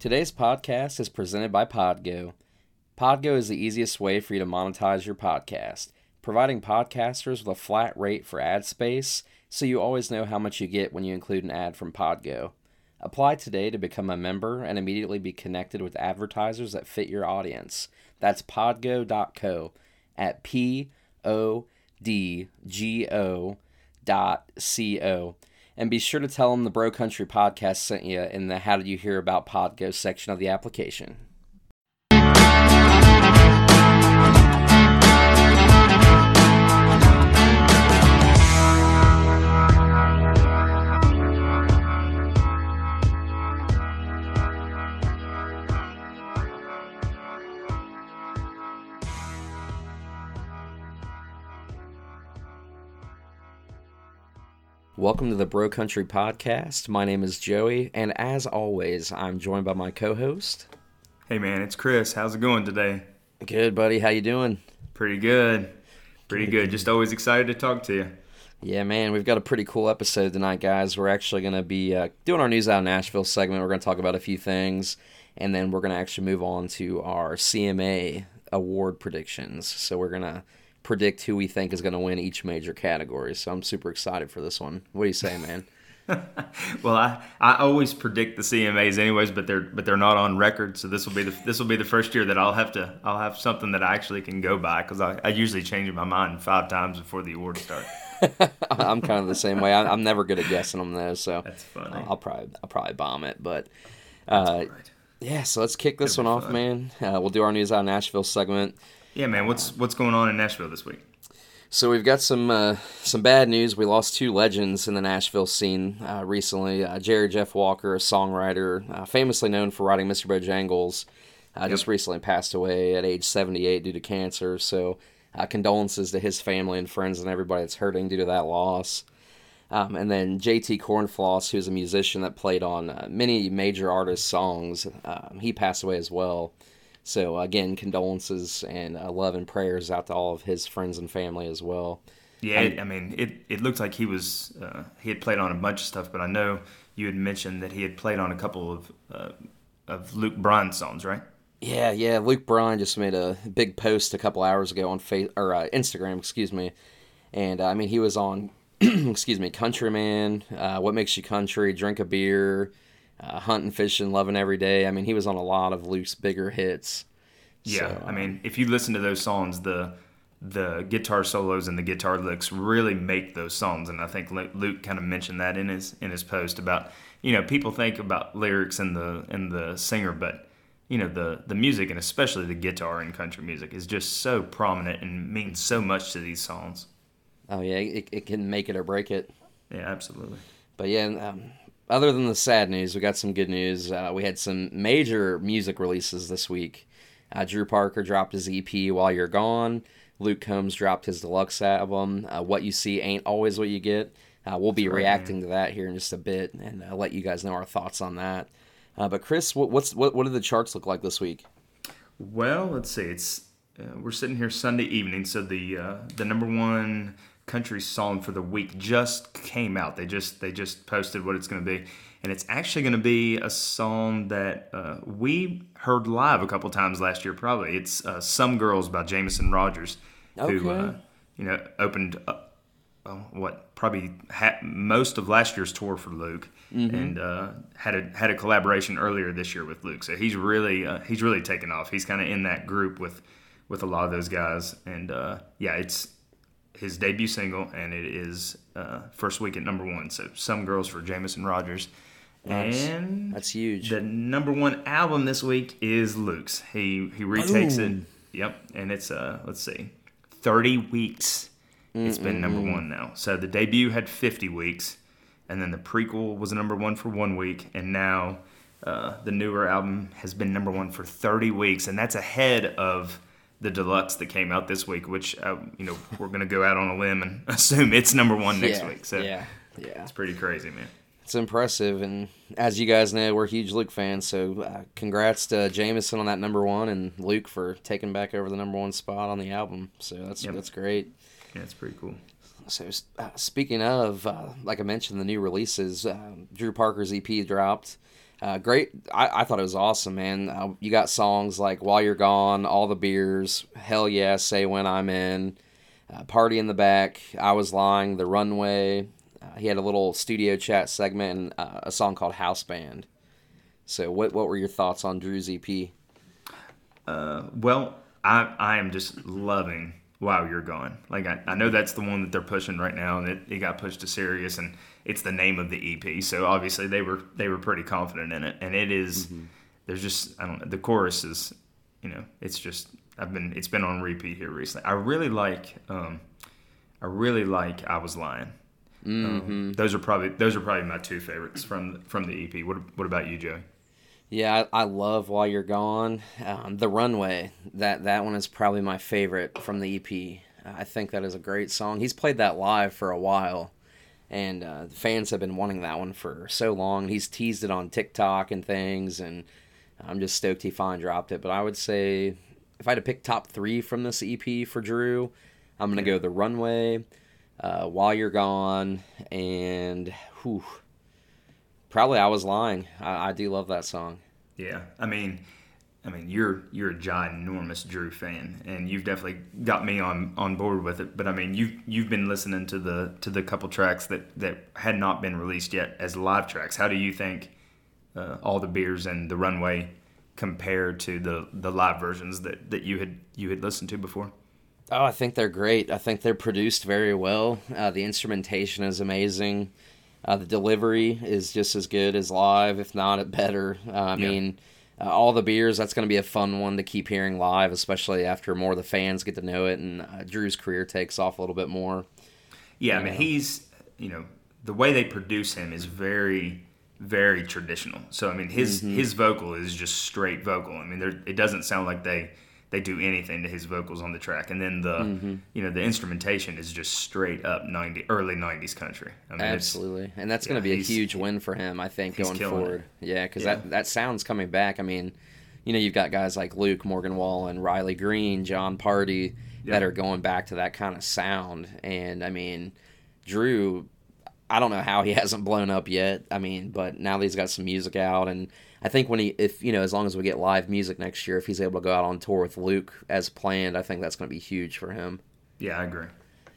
Today's podcast is presented by Podgo. Podgo is the easiest way for you to monetize your podcast, providing podcasters with a flat rate for ad space so you always know how much you get when you include an ad from Podgo. Apply today to become a member and immediately be connected with advertisers that fit your audience. That's podgo.co at P O D G O dot C O. And be sure to tell them the Bro Country podcast sent you in the How Did You Hear About Podgo section of the application. Welcome to the Bro Country Podcast. My name is Joey, and as always, I'm joined by my co-host. Hey man, it's Chris. How's it going today? Good, buddy. How you doing? Pretty good. Pretty good. Just always excited to talk to you. Yeah, man, we've got a pretty cool episode tonight, guys. We're actually going to be uh, doing our News Out of Nashville segment. We're going to talk about a few things, and then we're going to actually move on to our CMA award predictions. So we're going to predict who we think is going to win each major category. So I'm super excited for this one. What do you say, man? well, I, I always predict the CMAs anyways, but they're but they're not on record. So this will be the this will be the first year that I'll have to I'll have something that I actually can go by because I, I usually change my mind five times before the awards start. I'm kind of the same way. I, am never good at guessing them though, so that's funny. I'll probably I'll probably bomb it, but uh, yeah. So let's kick this one off, fun. man. Uh, we'll do our news out of Nashville segment. Yeah, man. What's what's going on in Nashville this week? So we've got some uh, some bad news. We lost two legends in the Nashville scene uh, recently. Uh, Jerry Jeff Walker, a songwriter uh, famously known for writing Mr. Bojangles, uh, yep. just recently passed away at age 78 due to cancer. So uh, condolences to his family and friends and everybody that's hurting due to that loss. Um, and then JT Corenflos, who's a musician that played on many major artists' songs, um, he passed away as well. So again, condolences and uh, love and prayers out to all of his friends and family as well. Yeah, I mean, it it looked like he was uh, he had played on a bunch of stuff, but I know you had mentioned that he had played on a couple of uh, of Luke Bryan songs, right? Yeah, yeah. Luke Bryan just made a big post a couple hours ago on face or uh, Instagram, excuse me, and uh, I mean he was on, excuse me, Countryman, uh, What Makes You Country, Drink a Beer, uh, hunting, fishing, loving every day. I mean, he was on a lot of Luke's bigger hits. Yeah, so, I mean, if you listen to those songs, the the guitar solos and the guitar licks really make those songs, and I think Luke kind of mentioned that in his in his post about you know people think about lyrics and the and the singer, but you know the the music and especially the guitar in country music is just so prominent and means so much to these songs. Oh yeah, it, it can make it or break it. Yeah, absolutely. But yeah, um, other than the sad news, we got some good news. Uh, we had some major music releases this week. Uh, Drew Parker dropped his EP While You're Gone. Luke Combs dropped his deluxe album. Uh, what You See Ain't Always What You Get. Uh, we'll be reacting to that here in just a bit and uh, let you guys know our thoughts on that. Uh, but Chris, what, what's what, what did the charts look like this week? Well, let's see. It's we're sitting here Sunday evening, so the the number one country song for the week just came out. They just they just posted what it's going to be, and it's actually going to be a song that uh, we heard live a couple times last year. Probably it's uh, "Some Girls" by Jameson Rogers, okay. who uh, you know opened up, what probably most of last year's tour for Luke, mm-hmm. and uh, had a had a collaboration earlier this year with Luke. So he's really uh, he's really taken off. He's kind of in that group with with a lot of those guys, and uh, yeah, it's his debut single, and it is uh, first week at number one. So "Some Girls" for Jameson Rogers. Nice. And that's huge. The number one album this week is Luke's. He he retakes Boom. it. Yep, and it's uh let's see, thirty weeks. Mm-mm-mm. It's been number one now. So the debut had fifty weeks, and then the prequel was number one for one week, and now uh, the newer album has been number one for thirty weeks, and that's ahead of the deluxe that came out this week, which uh, you know we're gonna go out on a limb and assume it's number one next yeah, week. So yeah, yeah, it's pretty crazy, man. It's impressive, and as you guys know, we're huge Luke fans. So uh, congrats to Jameson on that number one, and Luke for taking back over the number one spot on the album. So that's yep. that's great. Yeah, it's pretty cool. So uh, speaking of, uh, like I mentioned, the new releases, uh, Drew Parker's EP dropped. Uh, great. I, I thought it was awesome, man. Uh, you got songs like While You're Gone, All the Beers, Hell Yeah, Say When I'm In, uh, Party in the Back, I Was Lying, The Runway. Uh, he had a little studio chat segment and uh, a song called House Band. So, what, what were your thoughts on Drew's EP? Uh, well, I, I am just loving While You're Gone. Like, I, I know that's the one that they're pushing right now, and it, it got pushed to Sirius, and it's the name of the EP. So obviously they were they were pretty confident in it, and it is, mm-hmm. There's just I don't know. The chorus is, you know, it's just I've been it's been on repeat here recently. I really like um, I really like I was lying. Um, mm-hmm. Um, those are probably those are probably my two favorites from from the EP. What what about you, Joey? Yeah, I, I love While You're Gone. Um, the Runway that that one is probably my favorite from the EP. I think that is a great song. He's played that live for a while, and uh, fans have been wanting that one for so long. He's teased it on TikTok and things, and I'm just stoked he finally dropped it. But I would say if I had to pick top three from this EP for Drew, I'm gonna go the Runway, uh, While You're Gone, and whew, probably I Was Lying. I, I do love that song. Yeah, I mean I mean, you're you're a ginormous Drew fan, and you've definitely got me on, on board with it. But I mean, you've you've been listening to the to the couple tracks that, that had not been released yet as live tracks. How do you think uh, all the beers and the runway compare to the, the live versions that, that you had you had listened to before? Oh, I think they're great. I think they're produced very well. Uh, the instrumentation is amazing. Uh, the delivery is just as good as live, if not better. Uh, I yeah. mean uh, all the beers. That's going to be a fun one to keep hearing live, especially after more of the fans get to know it and uh, Drew's career takes off a little bit more. Yeah, I mean he's you know the way they produce him is very very traditional. So I mean his mm-hmm. his vocal is just straight vocal. I mean it doesn't sound like they they do anything to his vocals on the track. And then the mm-hmm. you know the instrumentation is just straight up ninety early nineties country. I mean, Absolutely, and that's going to be a huge win for him, I think, going forward. It. Yeah, because yeah. that that sounds coming back. I mean, you know, you've got guys like Luke Morgan Wallen, Riley Green, Jon Pardi yeah. that are going back to that kind of sound. And I mean, Drew. I don't know how he hasn't blown up yet. I mean, but now that he's got some music out and I think when he, if you know, as long as we get live music next year, if he's able to go out on tour with Luke as planned, I think that's going to be huge for him. Yeah, I agree.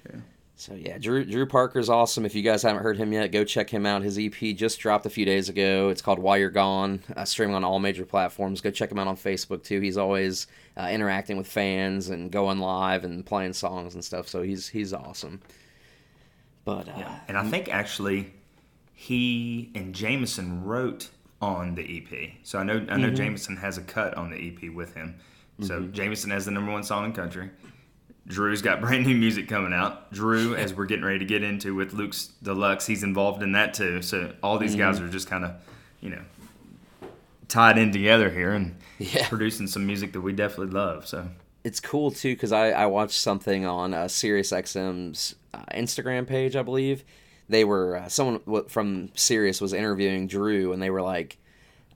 Yeah. So yeah, Drew Drew Parker's awesome. If you guys haven't heard him yet, go check him out. His EP just dropped a few days ago. It's called While You're Gone, uh, streaming on all major platforms. Go check him out on Facebook too. He's always uh, interacting with fans and going live and playing songs and stuff. So he's he's awesome. But uh, yeah. and I think actually he and Jameson wrote on the EP. So I know I know mm-hmm. Jameson has a cut on the EP with him. So mm-hmm. Jameson has the number one song in country. Drew's got brand new music coming out. Drew, as we're getting ready to get into with Luke's Deluxe, he's involved in that too. So all these mm-hmm. guys are just kind of, you know, tied in together here and yeah. producing some music that we definitely love. So it's cool too because I, I watched something on uh, SiriusXM's uh, Instagram page, I believe, they were uh, someone from Sirius was interviewing Drew, and they were like,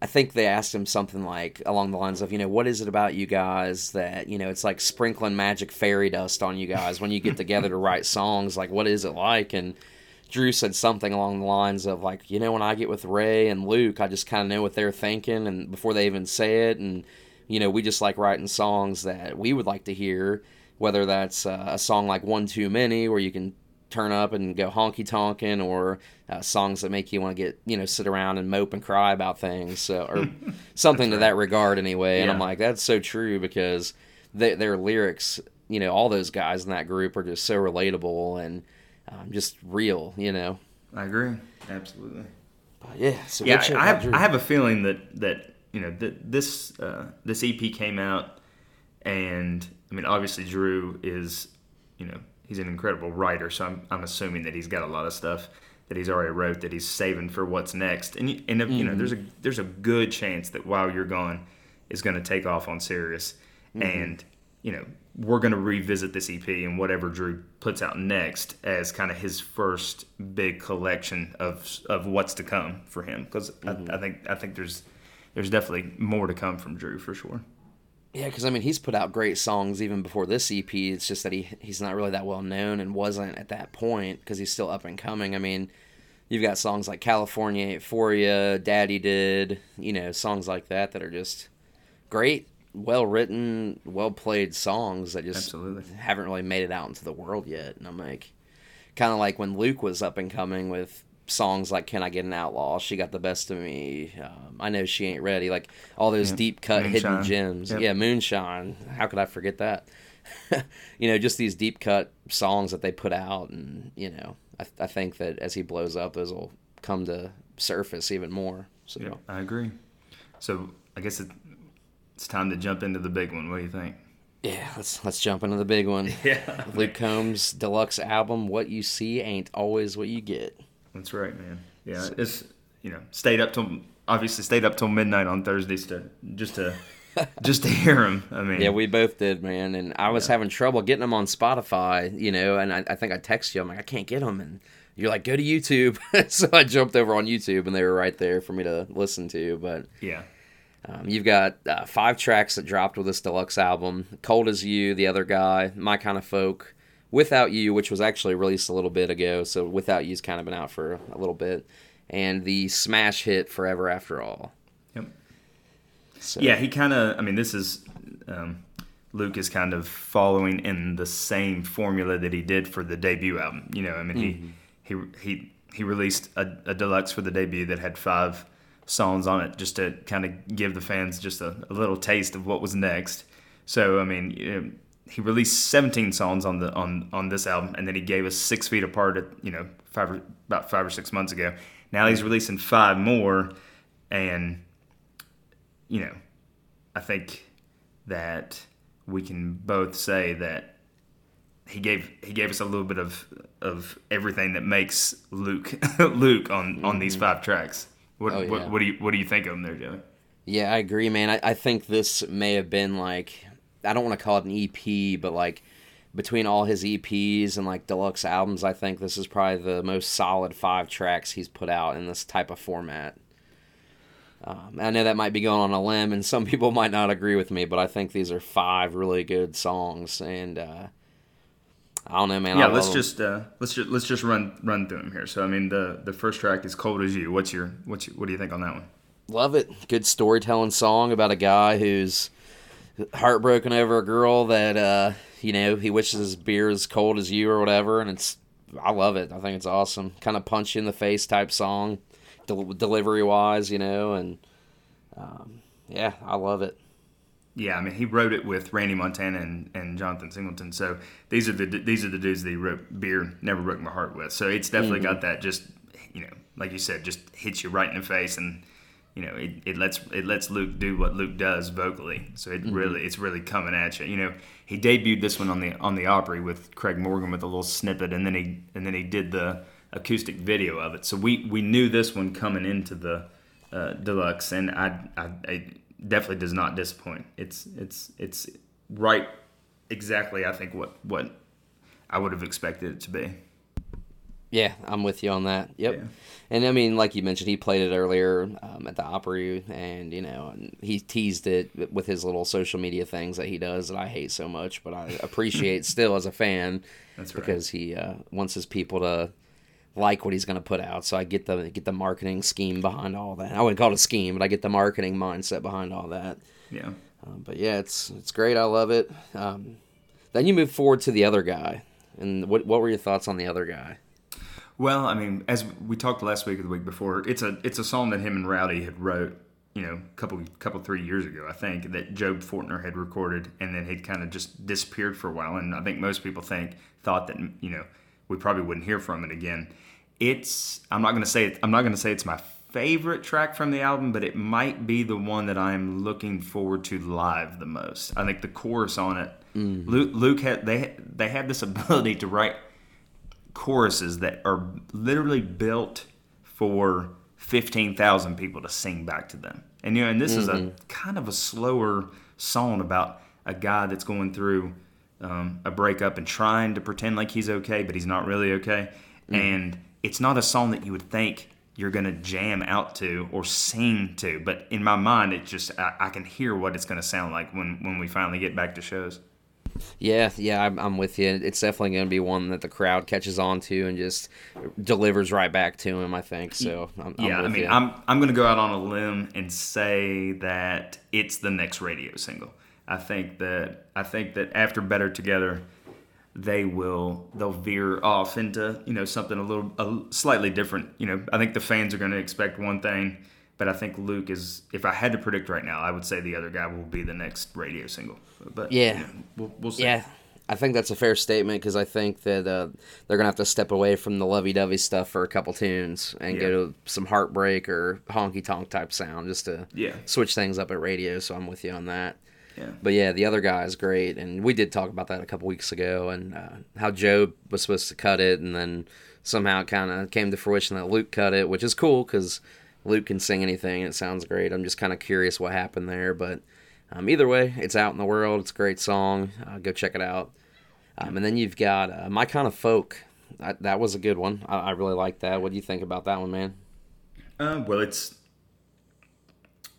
I think they asked him something like along the lines of, you know, what is it about you guys that you know it's like sprinkling magic fairy dust on you guys when you get together to write songs? Like, what is it like? And Drew said something along the lines of like, you know, when I get with Ray and Luke, I just kind of know what they're thinking, and before they even say it, and you know, we just like writing songs that we would like to hear. Whether that's uh, a song like One Too Many, where you can turn up and go honky tonkin' or uh, songs that make you want to get you know sit around and mope and cry about things so, or something to that regard anyway. And I'm like, that's so true because they, their lyrics, you know, all those guys in that group are just so relatable and um, just real, you know. I agree, absolutely. But yeah, so yeah, I have I have a feeling that that you know that this uh, this EP came out, and I mean obviously Drew is you know he's an incredible writer, so I'm, I'm assuming that he's got a lot of stuff that he's already wrote that he's saving for what's next. And and mm-hmm. you know, there's a mm-hmm. there's a good chance that while you're gone is going to take off on Sirius, mm-hmm. and you know we're going to revisit this EP and whatever Drew puts out next as kind of his first big collection of of what's to come for him because mm-hmm. I, I think I think there's there's definitely more to come from Drew for sure. Yeah, because I mean, he's put out great songs even before this EP. It's just that he he's not really that well known and wasn't at that point because he's still up and coming. I mean, you've got songs like California For Ya, Daddy Did, you know, songs like that that are just great, well written, well played songs that just Absolutely. haven't really made it out into the world yet. And I'm like, kind of like when Luke was up and coming with songs like "Can I Get an Outlaw?" She got the best of me. Um, I know she ain't ready. Like all those deep cut hidden gems. Yep. Yeah, Moonshine. How could I forget that? you know, just these deep cut songs that they put out, and you know, I, I think that as he blows up, those will come to surface even more. So Yeah, I agree. So I guess it, it's time to jump into the big one. What do you think? yeah, let's let's jump into the big one. Yeah, Luke Combs deluxe album. What you see ain't always what you get. That's right, man. Yeah, it's you know stayed up till obviously stayed up till midnight on Thursdays to just to just to hear him. I mean, Yeah, we both did, man. And I was having trouble getting them on Spotify, you know. And I, I think I texted you. I'm like, I can't get them, and you're like, go to YouTube. so I jumped over on YouTube, and they were right there for me to listen to. But yeah, um, you've got uh, five tracks that dropped with this deluxe album: "Cold as You," "The Other Guy," "My Kind of Folk," "Without You," which was actually released a little bit ago. So "Without You's kind of been out for a little bit, and the smash hit "Forever After All." yep. So, Yeah, he kind of. I mean, this is um, Luke is kind of following in the same formula that he did for the debut album. You know, I mean, he he he he released a, a deluxe for the debut that had five songs on it, just to kind of give the fans just a, a little taste of what was next. So, I mean. You know, he released 17 songs on the on on this album, and then he gave us Six Feet Apart, at, you know, five or, about five or six months ago. Now he's releasing five more, and you know, I think that we can both say that he gave he gave us a little bit of of everything that makes Luke Luke on on these mm-hmm. five tracks. What, Oh, yeah. what what do you what do you think of them there, Joey? Yeah, I agree, man. I, I think this may have been like I don't want to call it an EP, but like between all his EPs and like deluxe albums, I think this is probably the most solid five tracks he's put out in this type of format. Um, I know that might be going on a limb, and some people might not agree with me, but I think these are five really good songs, and uh, I don't know, man. Yeah, let's just uh, let's just let's just run run through them here. So I mean the the first track is "Cold as You." What's your what's your, what do you think on that one? Love it. Good storytelling song about a guy who's heartbroken over a girl that uh, you know he wishes his beer is cold as you or whatever, and it's I love it. I think it's awesome. Kind of punch you in the face type song, del- delivery wise, you know, and um, yeah, I love it. Yeah, I mean he wrote it with Randy Montana and, and Jonathan Singleton. So these are the these are the dudes that he wrote "Beer Never Broke My Heart" with. So it's definitely got that just you know like you said, just hits you right in the face and. You know, it, it lets it lets Luke do what Luke does vocally. So it really it's really coming at you. You know, he debuted this one on the on the Opry with Craig Morgan with a little snippet, and then he and then he did the acoustic video of it. So we we knew this one coming into the uh, deluxe, and I, I, I definitely does not disappoint. It's it's it's right exactly I think what what I would have expected it to be. Yeah, I'm with you on that. Yep. Yeah. And I mean, like you mentioned, he played it earlier um, at the Opry, and you know, and he teased it with his little social media things that he does that I hate so much, but I appreciate still as a fan That's right. because he uh, wants his people to like what he's going to put out. So I get the get the marketing scheme behind all that. I wouldn't call it a scheme, but I get the marketing mindset behind all that. Yeah. Um, but yeah, it's it's great. I love it. Um, then you move forward to the other guy, and what what were your thoughts on the other guy? Well, I mean, as we talked last week or the week before, it's a it's a song that him and Rowdy had wrote, you know, a couple couple three years ago, I think, that Job Fortner had recorded, and then he'd kind of just disappeared for a while. And I think most people think thought that you know we probably wouldn't hear from it again. It's I'm not gonna say it, I'm not gonna say it's my favorite track from the album, but it might be the one that I'm looking forward to live the most. I think the chorus on it, mm. Luke, Luke had they they had this ability to write choruses that are literally built for 15,000 people to sing back to them. And you know, and this is a kind of a slower song about a guy that's going through um, a breakup and trying to pretend like he's okay, but he's not really okay. And it's not a song that you would think you're going to jam out to or sing to, but in my mind, it just I, I can hear what it's going to sound like when when we finally get back to shows. Yeah, yeah, I'm, I'm with you. It's definitely going to be one that the crowd catches on to and just delivers right back to him. I think so. I'm, yeah, I'm I mean, you. I'm I'm going to go out on a limb and say that it's the next radio single. I think that I think that after Better Together, they will they'll veer off into you know something a little a slightly different. You know, I think the fans are going to expect one thing, but I think Luke is. If I had to predict right now, I would say the other guy will be the next radio single. But Yeah. you know, we'll, we'll see. Yeah, I think that's a fair statement because I think that uh, they're gonna have to step away from the lovey-dovey stuff for a couple tunes and Yeah. go to some heartbreak or honky tonk type sound just to Yeah. switch things up at radio. So I'm with you on that. Yeah. But yeah, the other guy is great, and we did talk about that a couple weeks ago, and uh, how Joe was supposed to cut it, and then somehow it kind of came to fruition that Luke cut it, which is cool because Luke can sing anything, it sounds great. I'm just kind of curious what happened there, but um, either way, it's out in the world. It's a great song. Uh, go check it out. Um, and then you've got uh, My Kind of Folk. That, that was a good one. I, I really like that. What do you think about that one, man? Uh, well, it's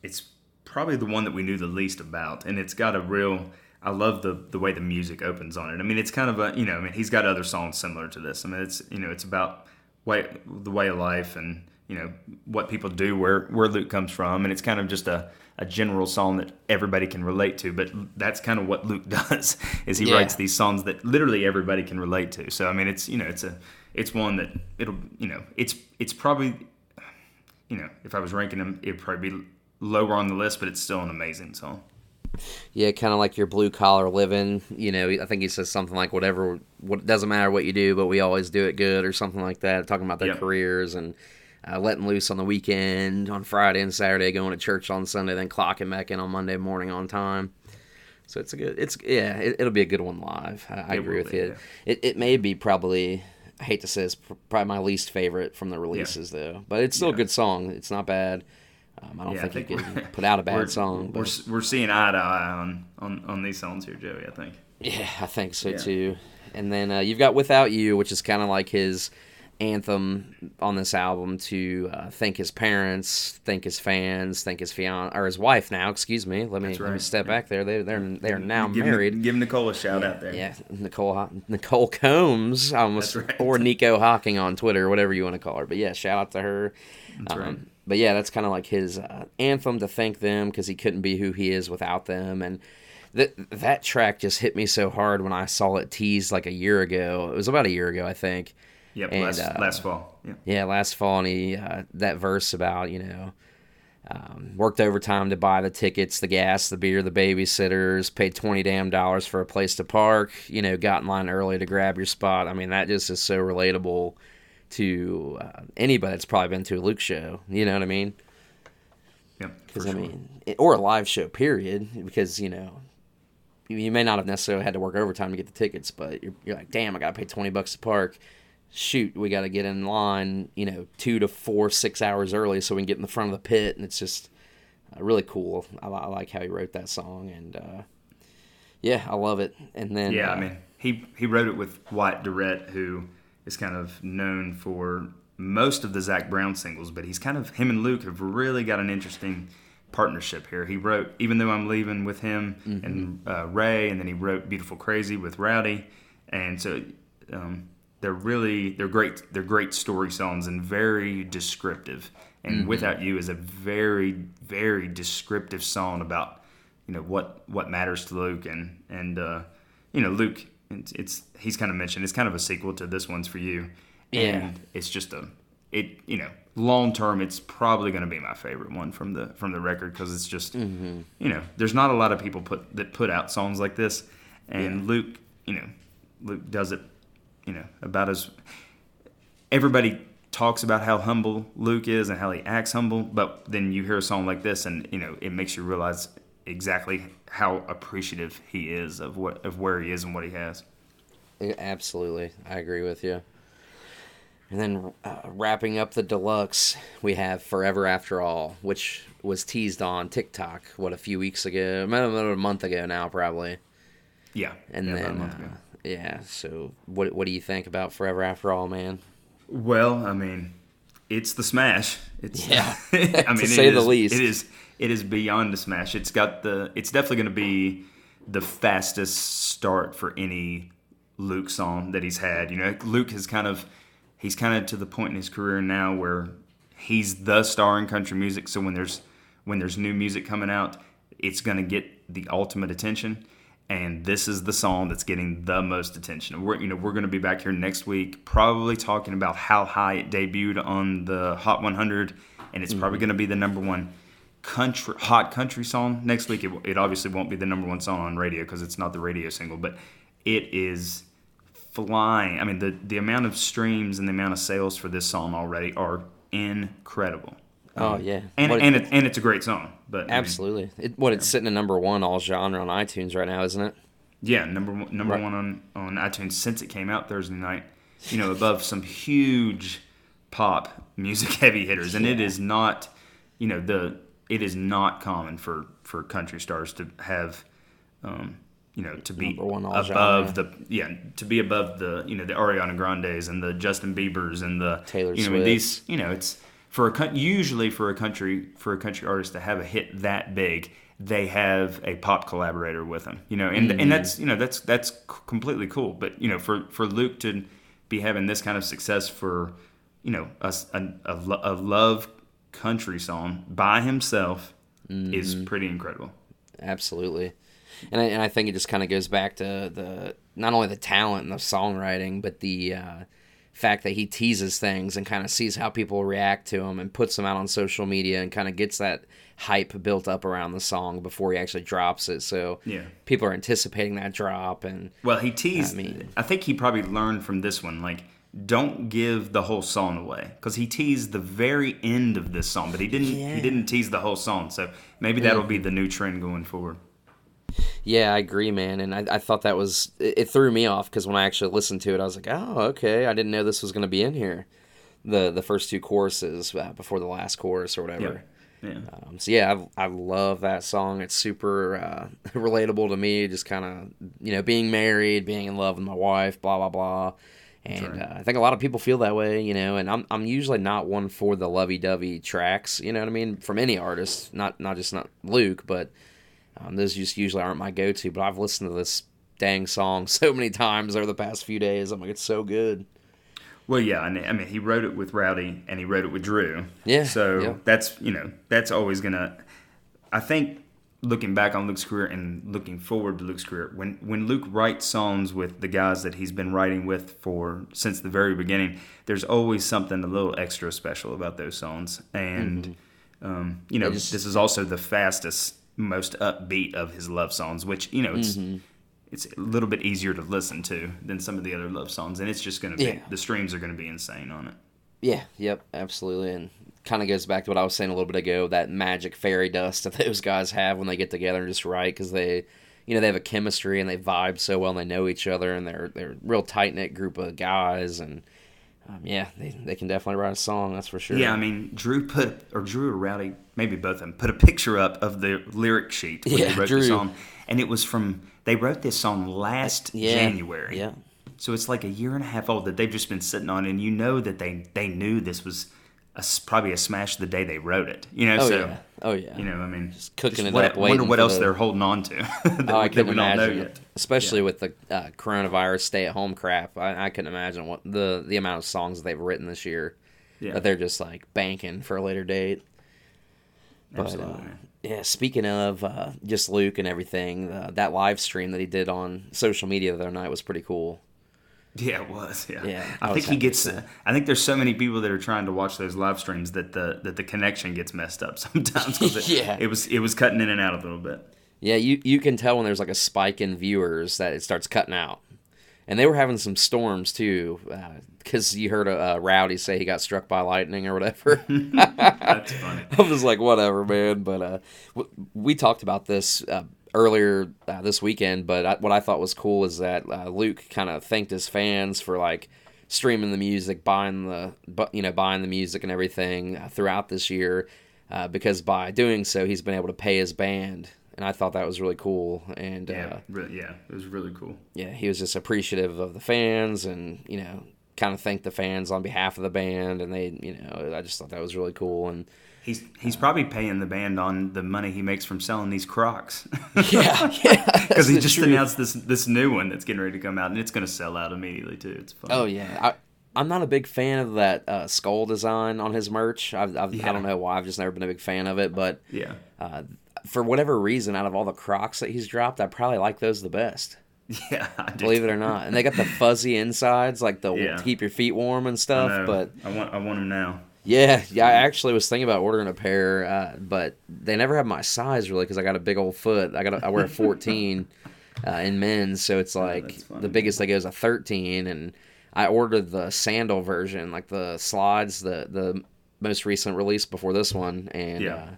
it's probably the one that we knew the least about, and it's got a real. I love the the way the music opens on it. I mean, it's kind of a you know, I mean, he's got other songs similar to this. I mean, it's you know, it's about way the way of life and you know what people do, where where Luke comes from, and it's kind of just a a general song that everybody can relate to. But that's kind of what Luke does is he Yeah. writes these songs that literally everybody can relate to. So I mean, it's you know, it's a it's one that it'll you know, it's it's probably you know, if I was ranking them, it'd probably be lower on the list, but it's still an amazing song. Yeah, kind of like your blue collar living. You know, I think he says something like whatever. What doesn't matter what you do, but we always do it good, or something like that. Talking about their Yep. careers and uh, letting loose on the weekend, on Friday and Saturday, going to church on Sunday, then clocking back in on Monday morning on time. So it's a good. It's yeah. It, it'll be a good one live. I, I agree with be, you. yeah. It it may be probably. I hate to say it's probably my least favorite from the releases though, but it's still a good song. It's not bad. Um, I don't Yeah, I think, you can put out a bad song. We're, we're seeing eye to eye on, on, on these songs here, Joey, I think. Yeah, I think so Yeah. too. And then uh, you've got "Without You," which is kind of like his anthem on this album to uh, thank his parents, thank his fans, thank his fiance or his wife. Now, excuse me. Let me That's let me right. step back there. They they're they are now give, married. Give Nicole a shout out there. Yeah, Nicole Nicole Combs, almost right. or Nico Hocking on Twitter, whatever you want to call her. But yeah, shout out to her. That's Um, right. But yeah, that's kind of like his uh, anthem to thank them because he couldn't be who he is without them. And that that track just hit me so hard when I saw it teased like a year ago. It was about a year ago, I think. Yep, And, last, uh, last fall. Yeah. Yeah, last fall, and he uh, that verse about you know um, worked overtime to buy the tickets, the gas, the beer, the babysitters, paid twenty damn dollars for a place to park. You know, got in line early to grab your spot. I mean, that just is so relatable to uh, anybody that's probably been to a Luke show. You know what I mean? Yep. Because for I mean, it, or a live show, period. Because you know, you, you may not have necessarily had to work overtime to get the tickets, but you're, you're like, damn, I got to pay twenty bucks to park. Shoot, we got to get in line, you know, two to four, six hours early so we can get in the front of the pit, and it's just uh, really cool. I, I like how he wrote that song, and uh, yeah, I love it. And then Yeah, uh, I mean, he he wrote it with Wyatt Durrett, who is kind of known for most of the Zac Brown singles, but he's kind of him and Luke have really got an interesting partnership here. He wrote "Even Though I'm Leaving" with him and uh, Ray, and then he wrote "Beautiful Crazy" with Rowdy, and so um, they're really they're great they're great story songs and very descriptive. And "Without You" is a very very descriptive song about you know what what matters to Luke and and uh, you know Luke it's, it's he's kind of mentioned it's kind of a sequel to this one's for you Yeah. and it's just a it you know long term it's probably going to be my favorite one from the from the record because it's just Mm-hmm. you know there's not a lot of people put that put out songs like this and Luke you know Luke does it you know about as everybody talks about how humble Luke is and how he acts humble, but then you hear a song like this and you know it makes you realize exactly how appreciative he is of what of where he is and what he has. Absolutely, I agree with you. And then uh, wrapping up the deluxe, we have "Forever After All," which was teased on TikTok what a few weeks ago, about a month ago now, probably. Yeah, And yeah, about a then, month uh, ago. Yeah. So, what what do you think about "Forever After All," man? Well, I mean, it's the smash. It's Yeah, I mean, it say the is- least. It is it is beyond the smash. It's got the. It's definitely going to be the fastest start for any Luke song that he's had. You know, Luke has kind of he's kind of to the point in his career now where he's the star in country music. So when there's when there's new music coming out, it's gonna get the ultimate attention. And this is the song that's getting the most attention. We're you know we're gonna be back here next week, probably talking about how high it debuted on the Hot 100, and it's probably mm-hmm. gonna be the number one country hot country song next week. It, it obviously won't be the number one song on radio because it's not the radio single, but it is flying. I mean, the the amount of streams and the amount of sales for this song already are incredible. Oh yeah, And What- and it, and it's a great song. But I mean, absolutely. It, what it's sitting at number one all genre on iTunes right now, isn't it? yeah, number one, number Right. one on on iTunes since it came out Thursday night. You know, above some huge pop music heavy hitters, and it is not, you know, the it is not common for for country stars to have, um, you know, to be one above genre. the yeah to be above the you know the Ariana Grandes and the Justin Biebers and the Taylor you know Swift. these you know it's for a coun- usually for a country for a country artist to have a hit that big they have a pop collaborator with them you know and Mm-hmm. and that's you know that's that's completely cool but you know for for Luke to be having this kind of success for you know a a, a lo- a love country song by himself is Mm-hmm. pretty incredible Absolutely. And I, and I think it just kind of goes back to the not only the talent and the songwriting, but the uh, fact that he teases things and kind of sees how people react to him and puts them out on social media and kind of gets that hype built up around the song before he actually drops it. So Yeah. people are anticipating that drop and Well, he teased. I I, think he probably learned from this one. Like, don't give the whole song away because he teased the very end of this song, but he didn't. Yeah. He didn't tease the whole song. So maybe that'll be mm-hmm. the new trend going forward. Yeah, I agree, man. And I, I thought that was it, it threw me off because when I actually listened to it, I was like, oh, okay, I didn't know this was going to be in here. The the first two choruses uh, before the last chorus or whatever. Yeah. Um, so yeah, I, I love that song. It's super uh, relatable to me. Just kind of you know being married, being in love with my wife, blah blah blah. And right. uh, I think a lot of people feel that way, you know. And I'm I'm usually not one for the lovey-dovey tracks, you know what I mean, from any artist. Not not just not Luke, but um, those just usually aren't my go-to. But I've listened to this dang song so many times over the past few days. I'm like, it's so good. Well, yeah, and I mean, he wrote it with Rowdy and he wrote it with Drew. Yeah, So yeah. that's you know that's always gonna. I think looking back on Luke's career and looking forward to Luke's career, when when Luke writes songs with the guys that he's been writing with for since the very beginning, there's always something a little extra special about those songs. And um, you know, Mm-hmm. just- this is also the fastest, most upbeat of his love songs, which you know it's. Mm-hmm. It's a little bit easier to listen to than some of the other love songs, and it's just going to be Yeah. the streams are going to be insane on it. Yeah, yep, absolutely. And kind of goes back to what I was saying a little bit ago that magic fairy dust that those guys have when they get together and just write because they, you know, they have a chemistry and they vibe so well and they know each other and they're they're a real tight knit group of guys and um, yeah, they, they can definitely write a song. That's for sure. Yeah, I mean, Drew put or Drew or Rowdy, maybe both of them, put a picture up of the lyric sheet when Yeah, they wrote Drew. the song, and it was from they wrote this song last yeah, January. Yeah, So it's like a year and a half old that they've just been sitting on, and you know that they they knew this was a probably a smash the day they wrote it. You know, oh so yeah, oh yeah. you know, I mean, Just cooking it what, up, Wonder what else the- they're holding on to. that, Oh, I that we don't know imagine, yet. especially with the uh, coronavirus stay-at-home crap. I, I couldn't imagine what the the amount of songs they've written this year Yeah, that they're just like banking for a later date. But, absolutely. uh, yeah, speaking of uh, just Luke and everything, uh, that live stream that he did on social media the other night was pretty cool. Yeah, it was. Yeah, Yeah, I I think he gets. Uh, I think there's so many people that are trying to watch those live streams that the that the connection gets messed up sometimes. it, Yeah. it was it was cutting in and out a little bit. Yeah, you you can tell when there's like a spike in viewers that it starts cutting out, and they were having some storms too, because you heard a, uh Rowdy say he got struck by lightning or whatever. That's funny. I was like, whatever, man. But uh, w- we talked about this uh, earlier uh, this weekend. But I, what I thought was cool is that uh, Luke kind of thanked his fans for like streaming the music, buying the, bu- you know, buying the music and everything uh, throughout this year, uh, because by doing so, he's been able to pay his band. And I thought that was really cool. And Yeah, uh, re- yeah, it was really cool. yeah, he was just appreciative of the fans and, you know, kind of thanked the fans on behalf of the band. And they, you know, I just thought that was really cool. And He's he's probably paying the band on the money he makes from selling these Crocs. yeah, yeah. Because he just truth. announced this this new one that's getting ready to come out, and it's going to sell out immediately too. It's fun. Oh yeah, I, I'm not a big fan of that uh, skull design on his merch. I've, I've, yeah. I do not know why. I've just never been a big fan of it. But yeah, uh, for whatever reason, out of all the Crocs that he's dropped, I probably like those the best. Yeah, believe it or not, and they got the fuzzy insides, like the yeah. keep your feet warm and stuff. I but I want I want them now. Yeah, yeah. I actually was thinking about ordering a pair, uh, but they never have my size really because I got a big old foot. I got a, I wear a 14 uh, in men's, so it's oh, like oh, the biggest they go is a 13, and I ordered the sandal version, like the slides, the the most recent release before this one, and yeah. uh,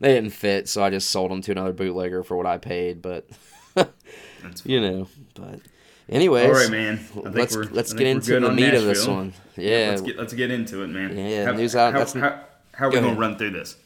they didn't fit, so I just sold them to another bootlegger for what I paid. But you know, but anyways, all right, man. let's let's get into the meat Nashville. of this one. Yeah, yeah, let's get let's get into it, man. Yeah, how, news out. How, how, how, are we gonna run through this?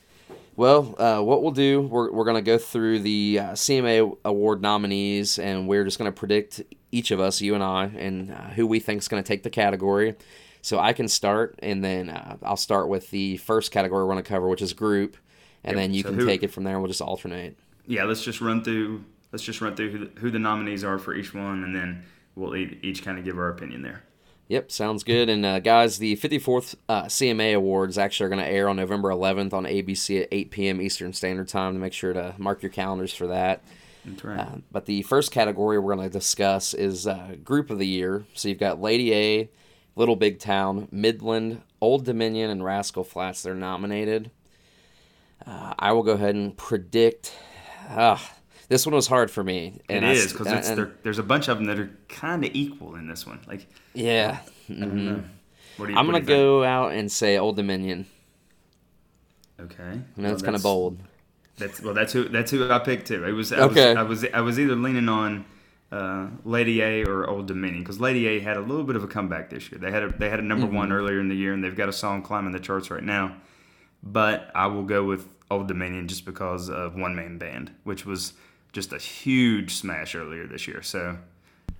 Well, uh, what we'll do, we're, we're going to go through the uh, CMA award nominees, and we're just going to predict each of us, you and I, and uh, who we think is going to take the category. So I can start, and then uh, I'll start with the first category we're going to cover, which is group, and yep. then you so can who, take it from there. We'll just alternate. Yeah, let's just run through. Let's just run through who the, who the nominees are for each one, and then we'll each, kind of give our opinion there. Yep, sounds good. And uh, guys, the 54th uh, CMA Awards actually are going to air on November 11th on ABC at 8 p.m. Eastern Standard Time. To make sure to mark your calendars for that. That's right. Uh, but the first category we're going to discuss is uh, Group of the Year. So you've got Lady A, Little Big Town, Midland, Old Dominion, and Rascal Flatts. They're nominated. Uh, I will go ahead and predict. This one was hard for me. And it is because there's a bunch of them that are kind of equal in this one. Like yeah, mm-hmm. you, I'm gonna go out and say Old Dominion. Okay, I know well, it's kind of bold. That's well, that's who that's who I picked too. It was I okay. Was, I was I was either leaning on uh, Lady A or Old Dominion because Lady A had a little bit of a comeback this year. They had a they had a number mm-hmm. one earlier in the year, and they've got a song climbing the charts right now. But I will go with Old Dominion just because of One Man Band, which was just a huge smash earlier this year. So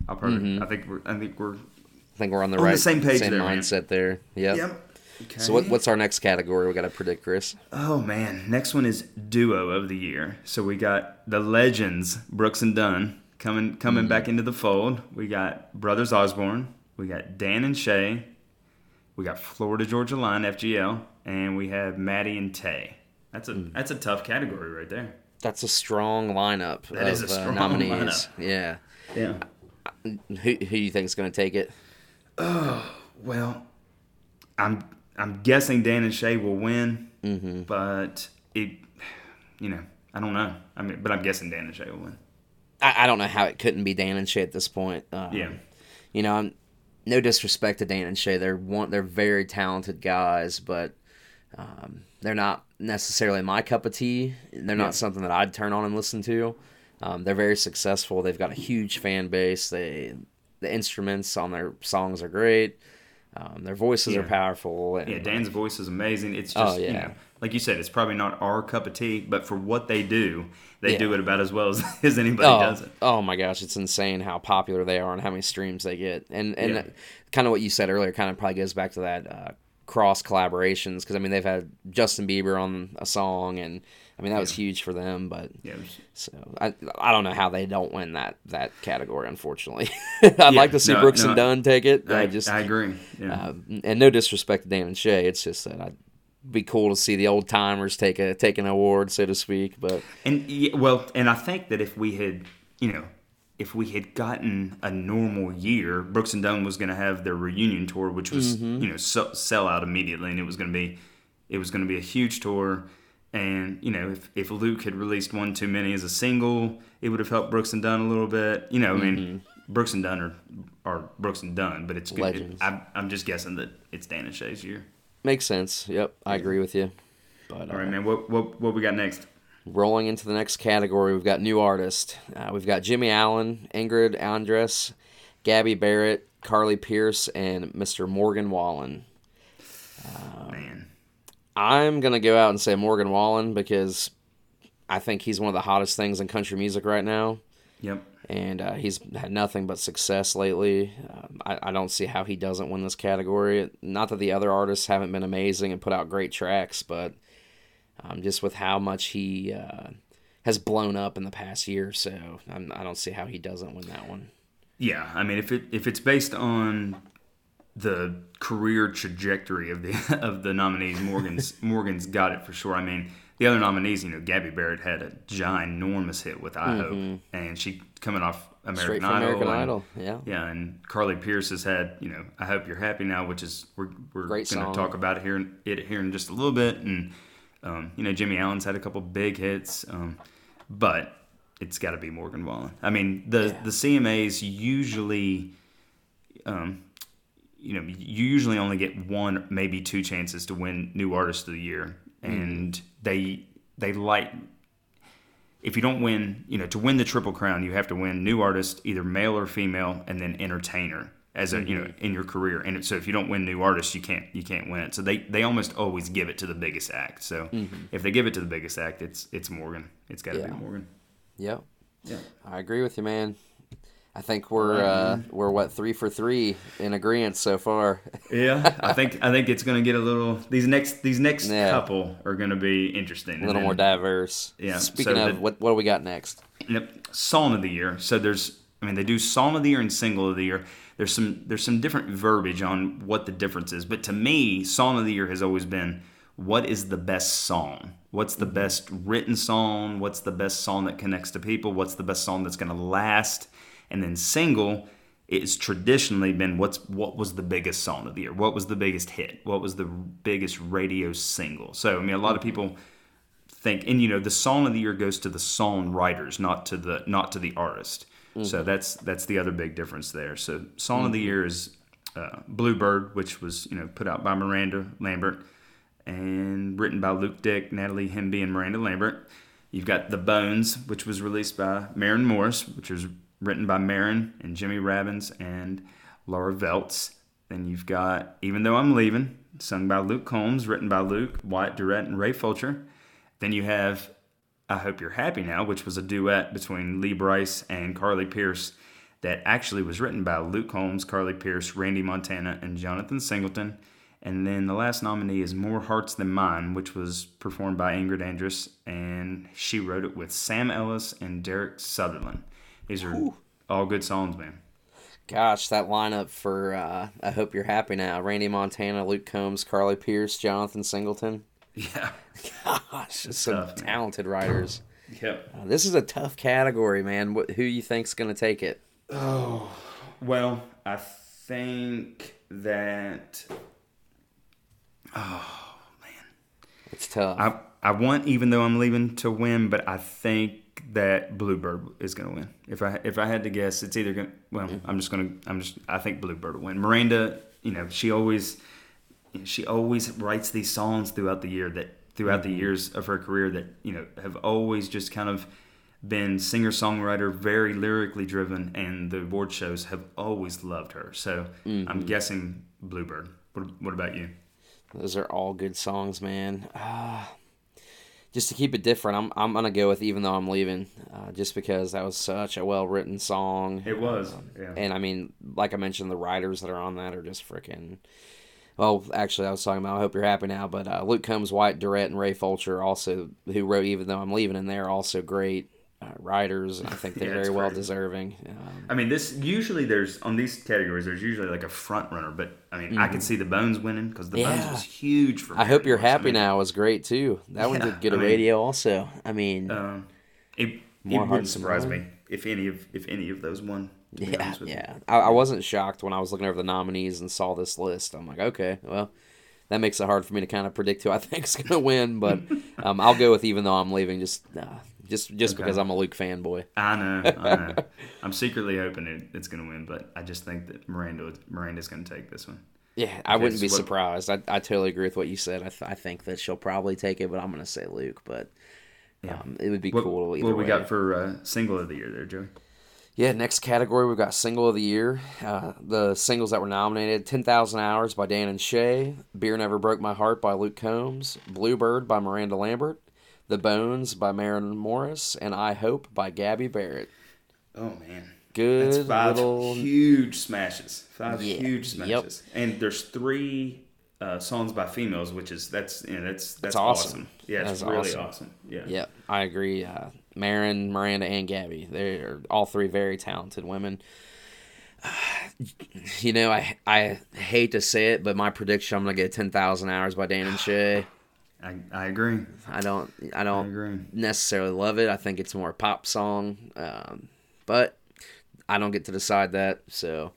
I'll probably mm-hmm. I think we're I think we're I think we're on the on right the same page same there, mindset man. there. Yep. Yep. Okay. So what, what's our next category? We got to predict, Chris. Oh man, next one is duo of the year. So we got the legends Brooks and Dunn coming coming mm-hmm. back into the fold. We got Brothers Osborne. We got Dan and Shay. We got Florida Georgia Line FGL, and we have Maddie and Tay. That's a mm. that's a tough category right there. That's a strong lineup. That of, is a uh, strong uh, nominees. Lineup. Yeah. Yeah. Who who do you think is going to take it? Oh well, I'm I'm guessing Dan and Shay will win, mm-hmm. but it, you know, I don't know. I mean, but I'm guessing Dan and Shay will win. I, I don't know how it couldn't be Dan and Shay at this point. Um, yeah, you know, I'm, no disrespect to Dan and Shay. They're one. They're very talented guys, but um, they're not necessarily my cup of tea. They're not something that I'd turn on and listen to. Um, they're very successful. They've got a huge fan base. They the instruments on their songs are great. Um, their voices yeah. are powerful. And, yeah, Dan's voice is amazing. It's oh, just, oh, yeah. you know, like you said, it's probably not our cup of tea, but for what they do, they yeah. do it about as well as, as anybody oh, does it. Oh my gosh, it's insane how popular they are and how many streams they get. And and yeah. kind of what you said earlier kind of probably goes back to that uh, cross collaborations because I mean they've had Justin Bieber on a song and I mean that was huge for them, but yeah, so I I don't know how they don't win that that category. Unfortunately, I'd yeah, like to see no, Brooks no, and Dunn take it. I, I just I agree. Yeah. Uh, and no disrespect to Dan and Shay, it's just that I'd be cool to see the old timers take a take an award, so to speak. But and well, and I think that if we had you know if we had gotten a normal year, Brooks and Dunn was going to have their reunion tour, which was mm-hmm. you know so, sell out immediately, and it was going to be it was going to be a huge tour. And you know, if, if Luke had released one too many as a single, it would have helped Brooks and Dunn a little bit. You know, I mean, mm-hmm. Brooks and Dunn are, are Brooks and Dunn, but it's Legends. It, I, I'm just guessing that it's Dan and Shay's year. Makes sense. Yep, I agree with you. But all right, uh, man. What what what we got next? Rolling into the next category, we've got new artist. Uh, we've got Jimmy Allen, Ingrid Andress, Gabby Barrett, Carly Pearce, and Mr. Morgan Wallen. Uh, Man. I'm going to go out and say Morgan Wallen because I think he's one of the hottest things in country music right now. Yep. And uh, he's had nothing but success lately. Um, I, I don't see how he doesn't win this category. Not that the other artists haven't been amazing and put out great tracks, but um, just with how much he uh, has blown up in the past year. So I'm, I don't see how he doesn't win that one. Yeah, I mean, if it if it's based on the career trajectory of the of the nominees, Morgan's Morgan's got it for sure. I mean, the other nominees, you know, Gabby Barrett had a ginormous hit with I mm-hmm. Hope, and she coming off American Idol. American and, Idol, yeah. Yeah, and Carly Pearce has had, you know, I Hope You're Happy Now, which is we're we're going to talk about it here it here in just a little bit, and um, you know, Jimmy Allen's had a couple big hits, um, but it's got to be Morgan Wallen. I mean, the yeah. the CMAs usually. Um, you know, you usually only get one, maybe two chances to win New Artist of the Year, and mm. they they like if you don't win, you know, to win the triple crown, you have to win new artist, either male or female, and then entertainer as a mm-hmm. you know mm-hmm. in your career. And so if you don't win new artists, you can't you can't win it. So they they almost always give it to the biggest act. So mm-hmm. if they give it to the biggest act, it's it's Morgan. It's got to yeah. be Morgan. Yep. Yeah. I agree with you, man. I think we're uh, we're what three for three in agreement so far. yeah, I think I think it's going to get a little. These next these next yeah. couple are going to be interesting. A little more diverse. Yeah. Speaking so of, the, what what do we got next? Yep, song of the year. So there's, I mean, they do song of the year and single of the year. There's some there's some different verbiage on what the difference is, but to me, song of the year has always been what is the best song? What's the mm-hmm. best written song? What's the best song that connects to people? What's the best song that's going to last? And then single it's traditionally been what's what was the biggest song of the year? What was the biggest hit? What was the biggest radio single? So I mean a lot of people think and you know the song of the year goes to the songwriters, not to the not to the artist. Mm-hmm. So that's that's the other big difference there. So song mm-hmm. of the mm-hmm. year is uh, Bluebird, which was you know put out by Miranda Lambert and written by Luke Dick, Natalie Hemby, and Miranda Lambert. You've got The Bones, which was released by Maren Morris, which was written by Maren and Jimmy Robbins and Laura Veltz. Then you've got Even Though I'm Leaving, sung by Luke Combs, written by Luke, Wyatt Durrett, and Ray Fulcher. Then you have I Hope You're Happy Now, which was a duet between Lee Brice and Carly Pearce that actually was written by Luke Combs, Carly Pearce, Randy Montana, and Jonathan Singleton. And then the last nominee is More Hearts Than Mine, which was performed by Ingrid Andress, and she wrote it with Sam Ellis and Derrick Southerland. These are Ooh. all good songs, man. Gosh, that lineup for uh, I Hope You're Happy Now. Randy Montana, Luke Combs, Carly Pearce, Jonathan Singleton. Yeah. Gosh, it's some tough, talented writers. Yep. Uh, this is a tough category, man. What, who you think's going to take it? Oh, well, I think that. Oh man, it's tough. I I want even though I'm leaving to win, but I think that Bluebird is going to win. If I if I had to guess, it's either going. Well, mm-hmm. I'm just going to. I'm just. I think Bluebird will win. Miranda, you know, she always she always writes these songs throughout the year that throughout mm-hmm. the years of her career that you know have always just kind of been singer songwriter, very lyrically driven, and the award shows have always loved her. So mm-hmm. I'm guessing Bluebird. What, what about you? Those are all good songs, man. Uh just to keep it different, I'm I'm gonna go with even though I'm leaving, uh, just because that was such a well written song. It was, yeah. And I mean, like I mentioned, the writers that are on that are just freaking. Well, actually, I was talking about. I hope you're happy now, but uh, Luke Combs, Wyatt, Durrett, and Ray Fulcher also, who wrote "Even Though I'm Leaving," and they're also great uh, writers. I think they're yeah, very well deserving. Um, I mean, this usually there's on these categories. There's usually like a front runner, but I mean, mm-hmm. I can see the Bones winning because the yeah. Bones was huge for. I hope you're happy I mean, now was great too. That yeah, one did good I mean, radio also. I mean, um, it, it wouldn't surprise me if any of if any of those won. Yeah, yeah. I, I wasn't shocked when I was looking over the nominees and saw this list. I'm like, okay, well that makes it hard for me to kind of predict who I think is going to win. But um, I'll go with even though I'm leaving. Just uh, just just okay. because I'm a Luke fanboy. I know, I know. I'm secretly hoping it, it's going to win, but I just think that Miranda Miranda's going to take this one. Yeah, I wouldn't be what, surprised. I, I totally agree with what you said. I, th- I think that she'll probably take it, but I'm going to say Luke. But yeah, um, it would be what, cool. Either what we way. got for uh, single of the year there, Joey? Yeah, next category we've got single of the year. Uh, the singles that were nominated: "10,000 Hours" by Dan and Shay, "Beer Never Broke My Heart" by Luke Combs, "Bluebird" by Miranda Lambert, the Bones by Maren Morris, and I Hope by Gabby Barrett. Oh man. Good That's five little huge smashes. Five yeah. huge smashes. Yep. And there's three uh, songs by females, which is that's you know, that's that's, That's awesome. awesome. Yeah, it's That's really awesome. awesome. Yeah. Yep, I agree. Uh, Maren, Miranda, and Gabby. They're all three very talented women. You know, I I hate to say it, but my prediction I'm gonna get ten thousand hours by Dan and Shay. I, I agree. I don't I I don't agree. necessarily love it. I think it's more a pop song, um, but I don't get to decide that. So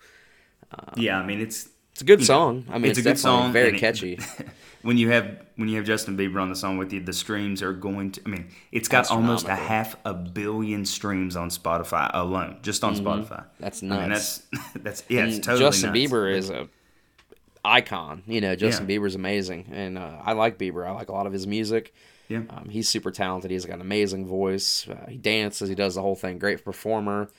Yeah, I mean it's it's a good song. I mean, it's, a good song. very and it- catchy. when you have when you have Justin Bieber on the song with you, the streams are going to. I mean, it's got almost a half a billion streams on Spotify alone, just on Spotify. Mm-hmm. That's I mean, that's that's yeah, it's totally Justin nuts. Bieber is a icon. You know, Justin Yeah. Bieber's amazing, and uh, I like Bieber. I like a lot of his music. Yeah. Um, he's super talented. He's got an amazing voice. Uh, he dances. He does the whole thing. Great performer.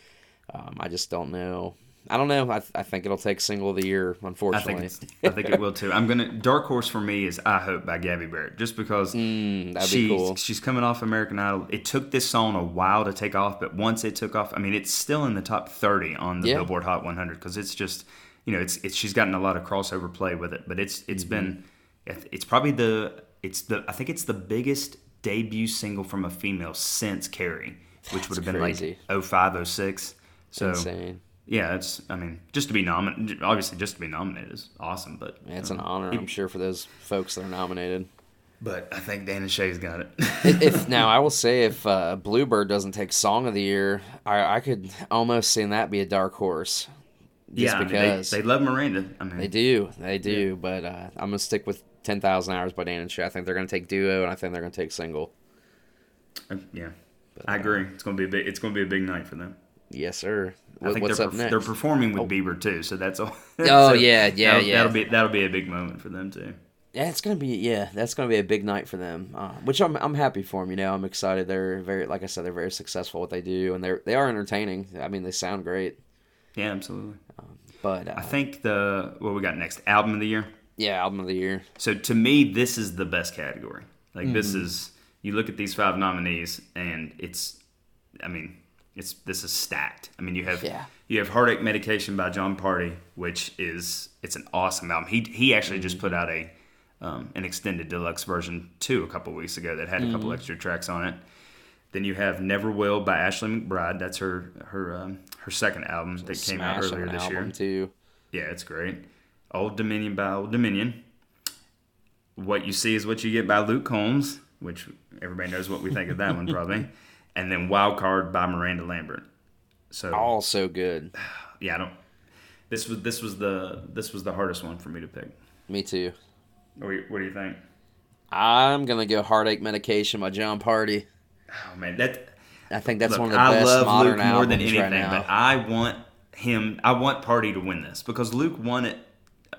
Um, I just don't know. I don't know. I, I think it'll take single of the year. I Unfortunately, think it's, I think it will too. I'm gonna dark horse for me is I hope by Gabby Barrett, just because Mm, that'd she's be cool. she's coming off American Idol. It took this song a while to take off, but once it took off, I mean, it's still in the top 30 on the Yeah. Billboard Hot 100 because it's just you know it's it's she's gotten a lot of crossover play with it, but it's it's been Mm-hmm. it's probably the it's the I think it's the biggest debut single from a female since Carrie, which would have been crazy. like 05, 06. So Insane. Yeah, it's I mean just to be nominated, obviously just to be nominated is awesome, but Yeah, it's an honor, I'm sure, for those folks that are nominated. but I think Dan and Shay's got it. if now I will say if uh, Bluebird doesn't take Song of the Year, I, I could almost see that be a dark horse. Yeah, I mean, because they, they love Miranda. I mean, They do, they do. But uh, I'm gonna stick with ten thousand hours by Dan and Shay. I think they're gonna take duo, and I think they're gonna take single. Uh, Yeah, I agree. It's gonna be a big. It's gonna be a big night for them. Yes, sir. I think what's they're up next? they're performing with Bieber too, so that's all. Oh, yeah, yeah, that'll, yeah. That'll be that'll be a big moment for them too. yeah, it's gonna be yeah, that's gonna be a big night for them. Uh, which I'm I'm happy for them. You know, I'm excited. They're very like I said, they're very successful what they do, and they're they are entertaining. I mean, they sound great. Yeah, absolutely. But uh, I think the what we got next album of the year. yeah, album of the year. So to me, this is the best category. Like this Mm-hmm. is you look at these five nominees, and it's, I mean, it's this is stacked. I mean, you have Yeah. you have Heartache Medication by Jon Pardi, which is it's an awesome album. He he actually just Mm-hmm. put out a um, an extended deluxe version too a couple weeks ago that had a couple Mm-hmm. extra tracks on it. Then you have Never Will by Ashley McBryde. That's her her um, her second album that came out earlier this year. too. Yeah, it's great. Old Dominion by Old Dominion. What you see is what you get by Luke Combs, which everybody knows what we think of that one probably. And then Wild Card by Miranda Lambert. So All so good. yeah, I don't. This was this was the this was the hardest one for me to pick. Me too. What do you, what do you think? I'm gonna go heartache medication by Jon Pardi. Oh man, that I think that's look, one of the I best love modern Luke more than anything, right but I want him. I want Pardi to win this because Luke won it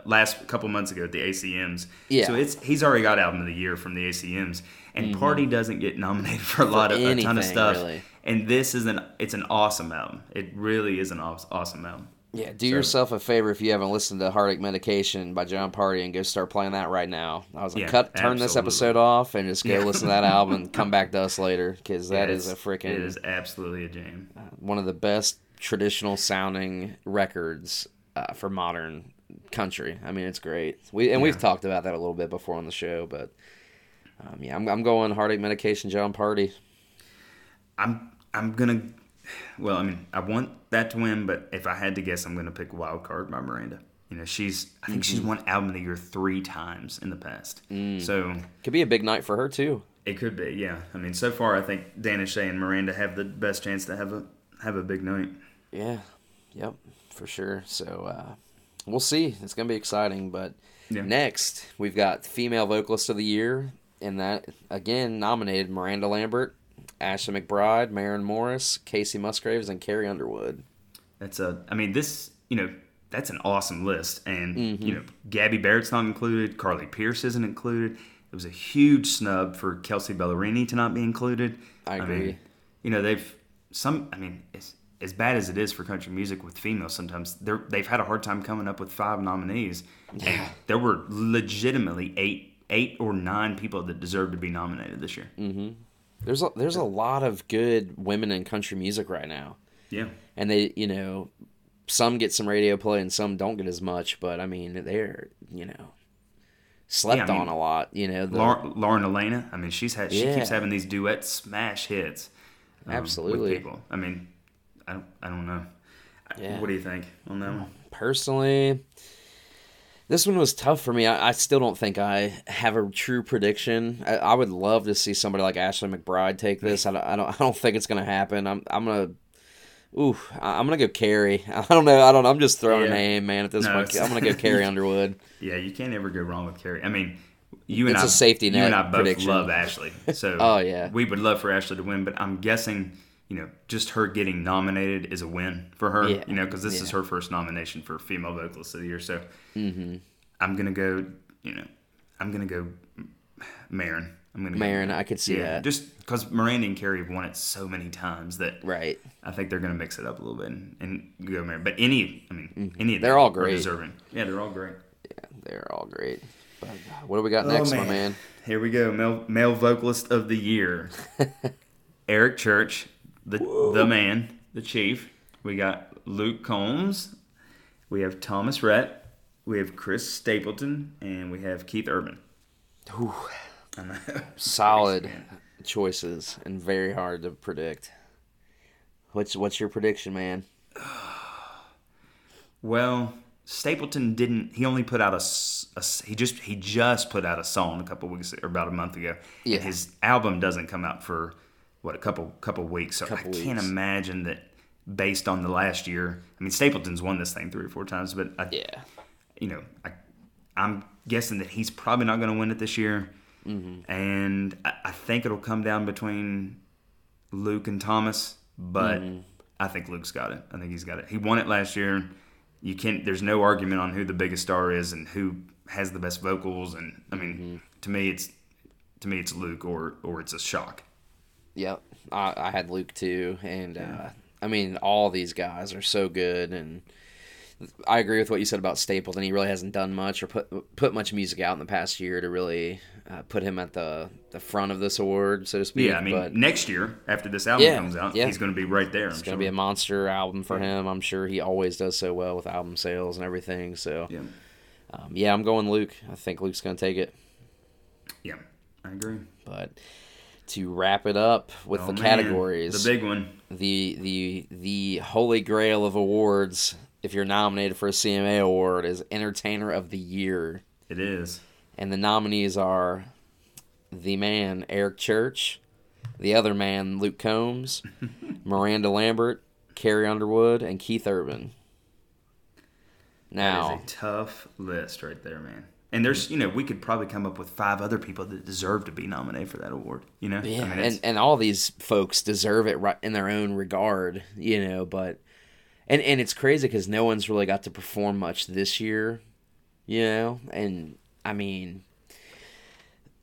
last couple months ago at the ACMs. Yeah. So it's he's already got album of the year from the ACMs, and Pardi doesn't get nominated for a lot of a ton Mm-hmm. of stuff. really. And this is an it's an awesome album. It really is an awesome album. Yeah, do yourself a favor if you haven't listened to Heartache Medication by Jon Pardi and go start playing that right now. I was like, Yeah, cut, turn this episode off and just go Yeah. listen to that album and come back to us later because that Yeah, is a freaking It is absolutely a jam. one of the best traditional sounding records uh, for modern country. I mean, it's great. We and we've talked about that a little bit before on the show, but um, yeah, I'm, I'm going Heartache Medication, Jon Pardi. I'm I'm gonna. Well, I mean, I want that to win, but if I had to guess, I'm gonna pick Wild Card by Miranda. You know, she's I think Mm-hmm. she's won album of the year three times in the past. Mm. So Could be a big night for her too. it could be, yeah. I mean, so far I think Dan and Shay and Miranda have the best chance to have a have a big night. Yeah, yep, for sure. So uh, we'll see. It's gonna be exciting. But Yeah. next, we've got female vocalist of the year, and that again nominated Miranda Lambert, Ashley McBryde, Maren Morris, Kacey Musgraves, and Carrie Underwood. That's a. I mean, this you know that's an awesome list, and Mm-hmm. you know Gabby Barrett's not included. Carly Pearce isn't included. It was a huge snub for Kelsea Ballerini to not be included. I mean, agree. you know they've some. I mean, as, as bad as it is for country music with females, sometimes they're they've had a hard time coming up with five nominees, and there were legitimately eight eight or nine people that deserve to be nominated this year. There's a, there's a lot of good women in country music right now, Yeah. and they you know some get some radio play and some don't get as much. But I mean they're you know slept Yeah, I mean, on a lot. You know, the, Lauren, Lauren Alaina. I mean, she's had she Yeah. keeps having these duet smash hits. um, Absolutely. With people. I mean, I don't I don't know. Yeah. What do you think on that one? personally, this one was tough for me. I, I still don't think I have a true prediction. I, I would love to see somebody like Ashley McBryde take this. I don't, I don't, I don't think it's gonna happen. I'm, I'm gonna. Ooh, I'm gonna go Carrie. I don't know. I don't. I'm just throwing Yeah. a name, man. At this No, point, I'm gonna go Carrie Underwood. Yeah, you can't ever go wrong with Carrie. I mean, you and It's I, a safety you and I both prediction. love Ashley, so Oh, yeah. we would love for Ashley to win. But I'm guessing, you know, just her getting nominated is a win for her. Yeah, You know, because this is yeah. Mm-hmm. her first nomination for female vocalist of the year. So I'm gonna go. You know, I'm gonna go Maren. I'm gonna go I could see yeah, that. just because Miranda and Carrie have won it so many times that Right. I think they're going to mix it up a little bit and, and go Maren. But any, I mean, any of Mm-hmm. They're them all are great. deserving. Yeah, they're all great. Yeah, they're all great. But uh, what do we got next, my man? Here we go. Male, male vocalist of the year. Eric Church, the the man, the chief. We got Luke Combs. We have Thomas Rhett. We have Chris Stapleton, and we have Keith Urban. Know. Solid choices and very hard to predict. What's what's your prediction, man? Well, Stapleton didn't. He only put out a, a He just he just put out a song a couple weeks or about a month ago. Yeah. His album doesn't come out for what a couple couple weeks. So Couple I can't imagine that based on the last year. I mean, Stapleton's won this thing three or four times, but I, Yeah. you know, I, I'm guessing that he's probably not going to win it this year. Mm-hmm. And I, I think it'll come down between Luke and Thomas, but Mm-hmm. I think Luke's got it. I think he's got it. He won it last year. You can't. There's no argument on who the biggest star is and who has the best vocals. And I mean, Mm-hmm. to me, it's to me it's Luke or or it's a shock. Yep, I, I had Luke too, and uh, I mean all these guys are so good, and I agree with what you said about Stapleton. He really hasn't done much or put put much music out in the past year to really uh, put him at the the front of this award, so to speak. Yeah, I mean, but next year after this album Yeah, comes out, yeah. he's going to be right there. it's gonna be a monster album for him. I'm sure he always does so well with album sales and everything. So yeah, um, yeah, I'm going Luke. I think Luke's gonna take it. yeah, I agree. But to wrap it up with Oh, the man, categories, the big one. the the the holy grail of awards if you're nominated for a CMA award is entertainer of the year It is. and the nominees are the man Eric Church the other man Luke Combs Miranda Lambert Carrie Underwood and Keith Urban now That is a tough list right there, man. And there's, you know, we could probably come up with five other people that deserve to be nominated for that award. You know, Yeah, I mean, and, and all these folks deserve it right in their own regard, you know. But and and it's crazy because no one's really got to perform much this year, you know. And I mean,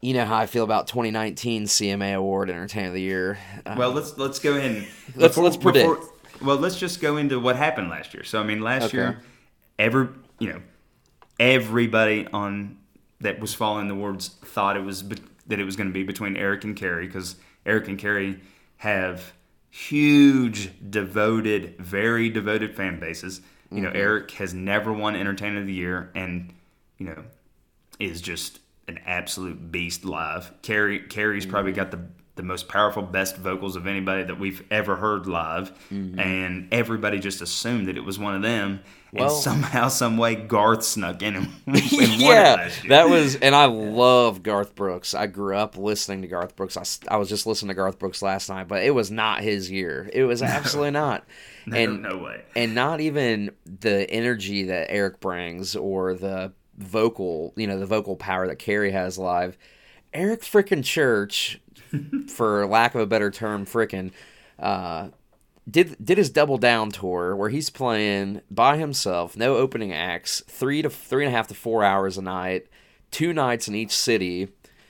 you know how I feel about 2019 CMA Award Entertainer of the Year. Uh, well, let's let's go in. Let's- let's predict. well, let's just go into what happened last year. So, I mean, last Okay. year, every you know, everybody on that was following the awards thought it was be- that it was going to be between Eric and Carrie because Eric and Carrie have huge, devoted, very devoted fan bases. You know, mm-hmm. Eric has never won Entertainer of the Year, and you know, is just an absolute beast live. Carrie Carrie's probably mm-hmm. got the the most powerful, best vocals of anybody that we've ever heard live, mm-hmm. and everybody just assumed that it was one of them. Well- and somehow, some way, Garth snuck in and, and yeah, that was, and I love Garth Brooks. I grew up listening to Garth Brooks. I, I was just listening to Garth Brooks last night, but it was not his year. It was absolutely not. no, and no way. and not even the energy that Eric brings or the vocal, you know, the vocal power that Carrie has live. Eric frickin' Church, for lack of a better term, frickin', uh, did did his double down tour where he's playing by himself, no opening acts, three to three and a half to four hours a night, two nights in each city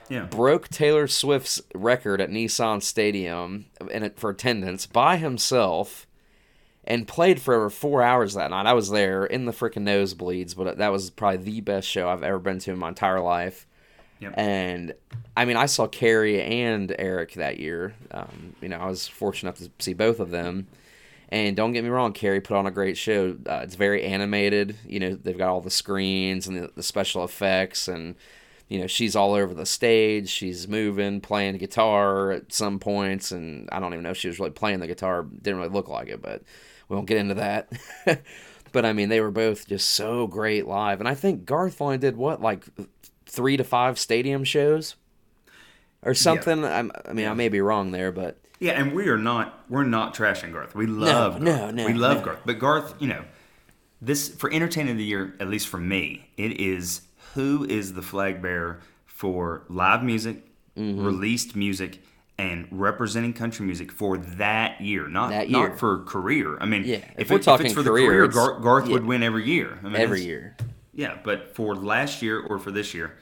Yeah, broke Taylor Swift's record at Nissan Stadium in it for attendance by himself and played for over four hours that night. I was there in the freaking nosebleeds, but that was probably the best show I've ever been to in my entire life. Yep. And I mean, I saw Carrie and Eric that year. Um, you know, I was fortunate enough to see both of them. And don't get me wrong, Carrie put on a great show. Uh, it's very animated. You know, they've got all the screens and the, the special effects, and you know, she's all over the stage. She's moving, playing guitar at some points, and I don't even know if she was really playing the guitar. Didn't really look like it, but we won't get into that. but I mean, they were both just so great live, and I think Garth only did what like three to five stadium shows or something. Yeah. i mean, yeah. I may be wrong there, but yeah, and we are not we're not trashing Garth. We love no, Garth. no, no, we love no. Garth, but Garth, you know, this for entertainment of the year, at least for me, it is who is the flag bearer for live music, mm-hmm. released music, and representing country music for that year, not that year. not for career. I mean, yeah, if, if we're it, talking if it's for career, the career, Garth yeah. would win every year. I mean, every year. Yeah, but for last year or for this year,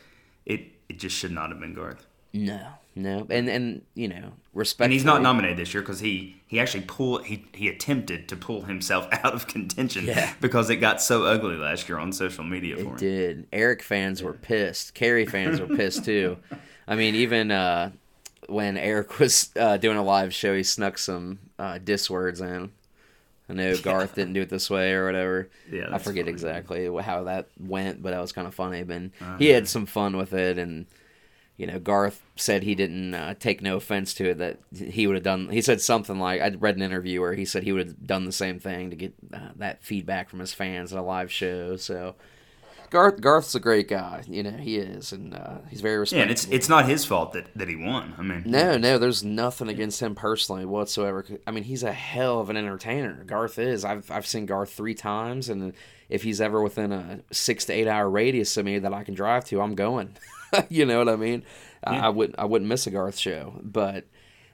it it just should not have been Garth. No, no, and and you know, respect. And he's not nominated this year because he he actually pulled he he attempted to pull himself out of contention yeah. because it got so ugly last year on social media. For him. It did. Eric fans were pissed. Carrie fans were pissed too. I mean, even uh, when Eric was uh, doing a live show, he snuck some uh, diss words in. I know Garth didn't do it this way or whatever. Yeah, I forget funny. exactly how that went, but that was kind of funny. But uh-huh. he had some fun with it, and you know, Garth said he didn't uh, take no offense to it. That he would have done. He said something like I read an interview where he said he would have done the same thing to get uh, that feedback from his fans at a live show. So Garth Garth's a great guy. You know he is, and uh, he's very respectful. Yeah, and it's it's not his fault that, that he won. I mean, no, no, there's nothing against him personally whatsoever. I mean, he's a hell of an entertainer. Garth is. I've I've seen Garth three times, and if he's ever within a six to eight hour radius of me that I can drive to, I'm going. you know what I mean? Yeah. I, I wouldn't I wouldn't miss a Garth show, but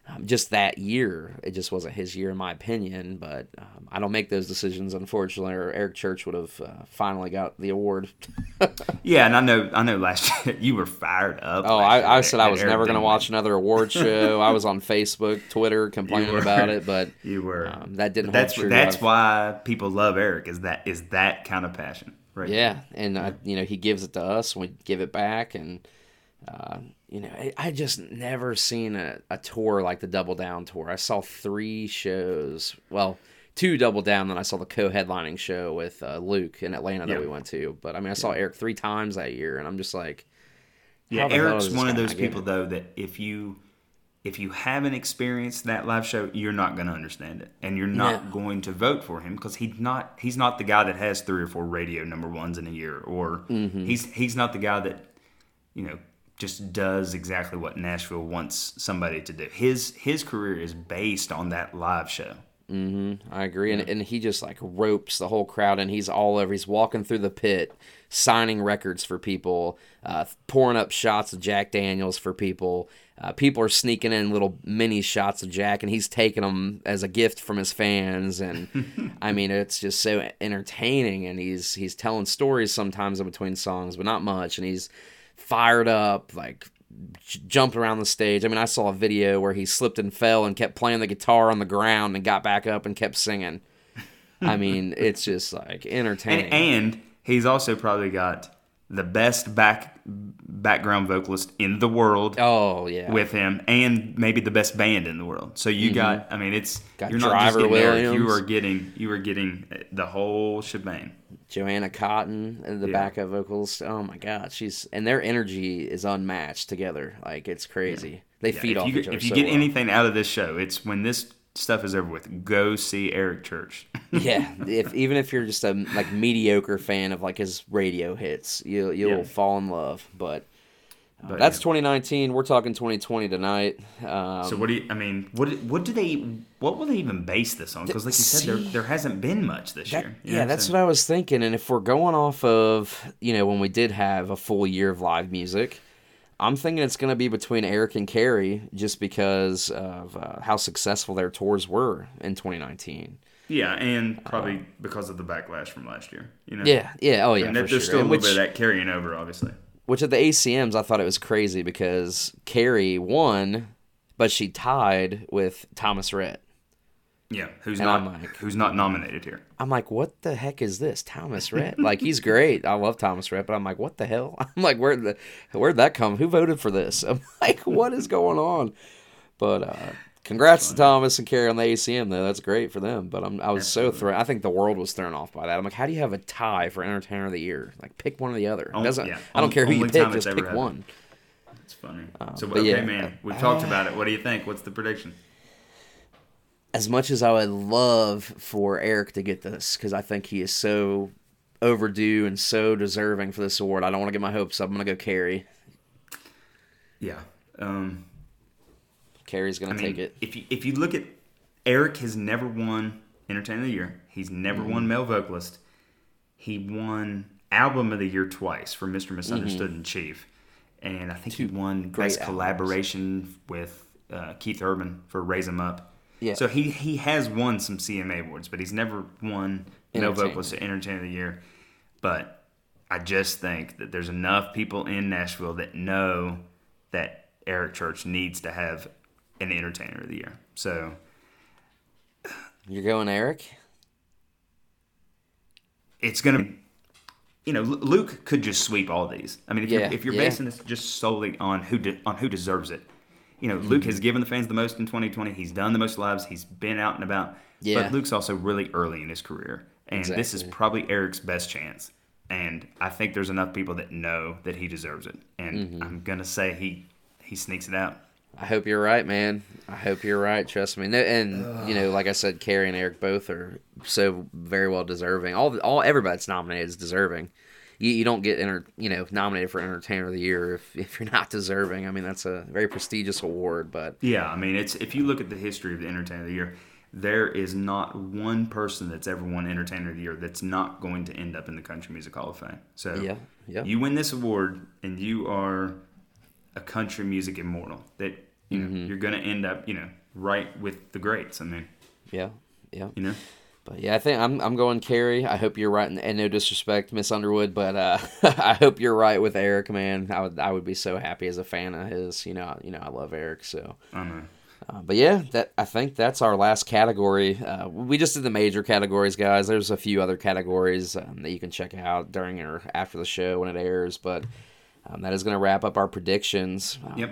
um, just that year, it just wasn't his year, in my opinion. But um, I don't make those decisions, unfortunately. Or Eric Church would have uh, finally got the award. yeah, and I know, I know. Last year you were fired up. Oh, I, I said I was never going to watch another award show. I was on Facebook, Twitter, complaining about it, but you were. Um, that didn't. That's that's why people love Eric. Is that is that kind of passion? Right. Yeah, and yeah. you know he gives it to us, and we give it back, and. Uh, you know, I, I just never seen a, a tour like the Double Down tour. I saw three shows. Well, two Double Down, then I saw the co-headlining show with uh, Luke in Atlanta that we went to. But I mean, I saw Eric three times that year, and I'm just like, yeah, Eric's one of those people though that if you if you haven't experienced that live show, you're not going to understand it, and you're not yeah. going to vote for him because he's not he's not the guy that has three or four radio number ones in a year, or mm-hmm. he's he's not the guy that you know just does exactly what Nashville wants somebody to do. His his career is based on that live show. Mm-hmm. I agree, and and he just like ropes the whole crowd, and he's all over. He's walking through the pit, signing records for people, uh, pouring up shots of Jack Daniels for people. Uh, people are sneaking in little mini shots of Jack, and he's taking them as a gift from his fans. And I mean, it's just so entertaining. And he's he's telling stories sometimes in between songs, but not much. And he's fired up, like j- jumped around the stage. I mean, I saw a video where he slipped and fell and kept playing the guitar on the ground and got back up and kept singing. I mean, it's just like entertaining. And, and he's also probably got the best back background vocalist in the world. Oh yeah, with him, and maybe the best band in the world. So you mm-hmm. got, I mean, it's got you're not just getting Williams. Eric, you are getting you are getting the whole shebang. Joanna Cotten in the yeah. backup vocals. Oh my god, she's and their energy is unmatched together. Like it's crazy. Yeah. They yeah, feed off you, each other. If you so get well. anything out of this show, it's when this stuff is over with, go see Eric Church. yeah, if even if you're just a like mediocre fan of like his radio hits, you you'll yeah. fall in love. But, uh, but that's yeah. 2019. We're talking 2020 tonight. Um, so what do you? I mean, what what do they? What will they even base this on? Because like you said, there there hasn't been much this that, year. You yeah, that's what I was thinking. And if we're going off of you know when we did have a full year of live music I'm thinking it's going to be between Eric and Carrie just because of uh, how successful their tours were in 2019. Yeah, and probably uh, because of the backlash from last year. You know. Yeah, yeah, oh yeah. And there's sure. still a little which, bit of that carrying over, obviously. Which at the ACMs, I thought it was crazy because Carrie won, but she tied with Thomas Rhett. Yeah, who's and not like, who's not nominated here? I'm like, what the heck is this, Thomas Rhett? like he's great. I love Thomas Rhett, but I'm like, what the hell? I'm like, where the where'd that come? Who voted for this? I'm like, what is going on? But uh, Congrats to Thomas and Carrie on the ACM though. That's great for them. But I'm, I was Absolutely. so thrown. I think the world was thrown off by that. I'm like, how do you have a tie for Entertainer of the Year? Like, pick one or the other. Doesn't yeah. I don't care who you pick. Just pick one. It's funny. Uh, so okay, yeah, man, we've uh, talked about it. What do you think? What's the prediction? As much as I would love for Eric to get this, because I think he is so overdue and so deserving for this award, I don't want to get my hopes up. I'm going to go Carrie. Yeah. Um, going to take it. If you, if you look at Eric has never won Entertainer of the Year. He's never mm-hmm. won Male Vocalist. He won Album of the Year twice for Mr. Misunderstood mm-hmm. and Chief. And I think Two he won Best albums. Collaboration with uh, Keith Urban for Raise 'Em Up. Yeah. So he, he has won some CMA awards, but he's never won No Vocalist Entertainer of the Year. But I just think that there's enough people in Nashville that know that Eric Church needs to have an Entertainer of the Year. So you're going Eric. It's gonna, you know, Luke could just sweep all these. I mean, if yeah, you're if you're yeah. basing this just solely on who de- on who deserves it, you know. Luke has given the fans the most in 2020. He's done the most lives. He's been out and about. Yeah. But Luke's also really early in his career, and exactly. this is probably Eric's best chance. And I think there's enough people that know that he deserves it. And mm-hmm. I'm gonna say he he sneaks it out. I hope you're right, man. I hope you're right. Trust me. And you know, like I said, Carrie and Eric both are so very well deserving. All all everybody that's nominated is deserving. You, you don't get inter, you know nominated for Entertainer of the Year if, if you're not deserving. I mean, that's a very prestigious award. But yeah, I mean, it's if you look at the history of the Entertainer of the Year, there is not one person that's ever won Entertainer of the Year that's not going to end up in the Country Music Hall of Fame. So yeah, yeah. you win this award and you are a country music immortal that you know mm-hmm. you're gonna end up you know right with the greats. I mean, yeah, yeah, you know. But yeah, I think I'm I'm going Carrie. I hope you're right, and, and no disrespect, Miss Underwood, but uh, I hope you're right with Eric, man. I would I would be so happy as a fan of his. You know, you know I love Eric, so. I know. Uh, but yeah, that I think that's our last category. Uh, we just did the major categories, guys. There's a few other categories um, that you can check out during or after the show when it airs, but um, that is going to wrap up our predictions. Um, yep.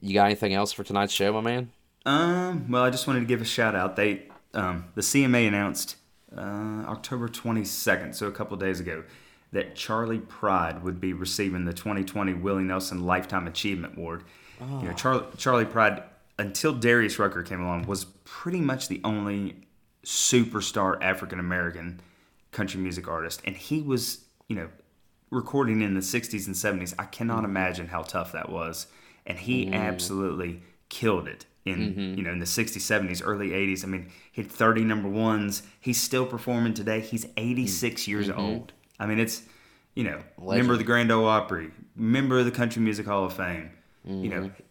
You got anything else for tonight's show, my man? Um. Well, I just wanted to give a shout out. They, um, the CMA announced uh, October 22nd, so a couple days ago, that Charley Pride would be receiving the 2020 Willie Nelson Lifetime Achievement Award. Oh. You know, Charley Pride, until Darius Rucker came along, was pretty much the only superstar African American country music artist, and he was, you know, recording in the 60s and 70s, I cannot mm-hmm. imagine how tough that was. And he mm. absolutely killed it in mm-hmm. you know in the 60s 70s early 80s i mean he had 30 number ones he's still performing today he's 86 mm-hmm. years old i mean it's you know Legend. member of the grand ole opry member of the country music hall of fame mm-hmm. you know mm-hmm.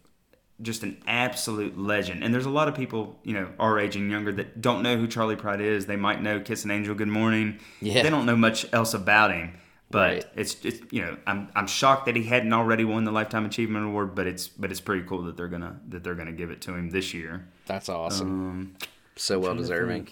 just an absolute legend and there's a lot of people you know our age and younger that don't know who Charley pride is they might know kiss an angel good morning yeah. they don't know much else about him but right. it's it's you know I'm I'm shocked that he hadn't already won the lifetime achievement award, but it's but it's pretty cool that they're gonna that they're gonna give it to him this year. That's awesome. Um, so well deserving.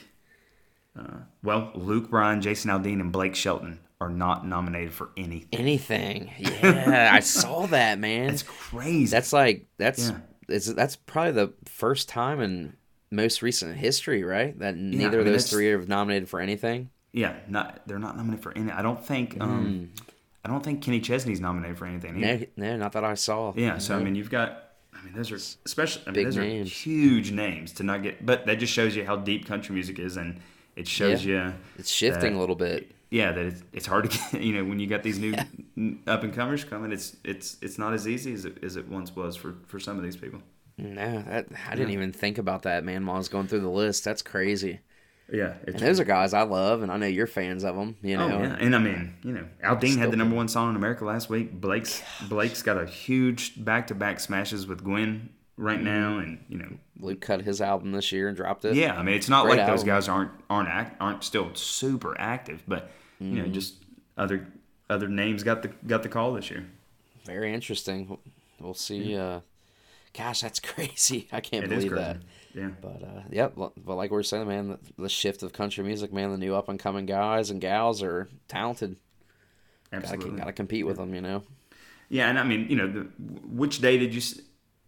Uh, well, Luke Bryan, Jason Aldean, and Blake Shelton are not nominated for anything. Anything? Yeah, I saw that man. That's crazy. That's like that's yeah. it's that's probably the first time in most recent history, right? That neither yeah, I mean, of those three are nominated for anything. Yeah, not they're not nominated for any. I don't think. Um, mm. I don't think Kenny Chesney's nominated for anything. Either. No, no, not that I saw. Yeah, so I mean, you've got. I mean, those are especially. I mean, Big those names. are huge names to not get. But that just shows you how deep country music is, and it shows yeah. you it's shifting that, a little bit. Yeah, that it's, it's hard to get. You know, when you got these new up and comers coming, it's it's it's not as easy as it, as it once was for for some of these people. No, that I didn't yeah. even think about that, man. While I was going through the list, that's crazy. Yeah, and those are guys I love, and I know you're fans of them. You oh, know, oh, yeah. and I mean, you know, Aldean had the number one song in America last week. Blake's Blake's got a huge back to back smashes with Gwen right mm-hmm. now, and you know, Luke cut his album this year and dropped it. Yeah, I mean, it's not Great like album. those guys aren't aren't act, aren't still super active, but you mm-hmm. know, just other other names got the got the call this year. Very interesting. We'll see. Yeah. Uh, gosh, that's crazy. I can't it believe that. Yeah. But uh, yep. But like we are saying, man, the, the, shift of country music, man, the new up and coming guys and gals are talented. Absolutely. Gotta, gotta compete with them, you know. Yeah, and I mean, you know, the, which day did you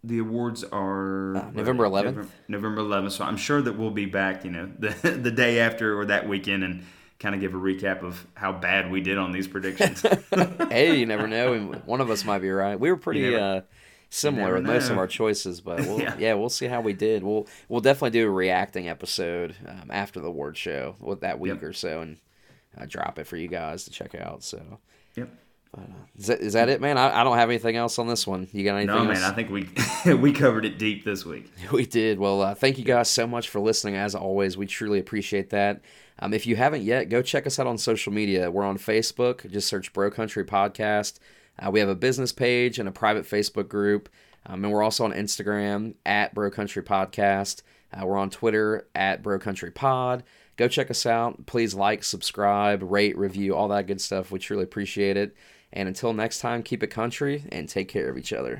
the awards are uh, November 11th. November, November 11th. So I'm sure that we'll be back, you know, the the day after or that weekend and kind of give a recap of how bad we did on these predictions. hey, you never know. One of us might be right. We were pretty uh, similar with most of our choices, but we'll, yeah. yeah. we'll see how we did. We'll we'll definitely do a reacting episode um, after the award show with that week yep. or so and uh, drop it for you guys to check out. So. Yep. But, uh, is, that, is that it, man? I, I don't have anything else on this one. You got anything? No, man. I think we we covered it deep this week. We did. Well, uh, thank you guys so much for listening. As always, we truly appreciate that. Um, if you haven't yet, go check us out on social media. We're on Facebook. Just search Bro Country Podcast. Uh, we have a business page and a private Facebook group. Um, and we're also on Instagram at Bro Country Podcast. Uh, we're on Twitter at Bro Country Pod. Go check us out. Please like, subscribe, rate, review, all that good stuff. We truly appreciate it. And until next time, keep it country and take care of each other.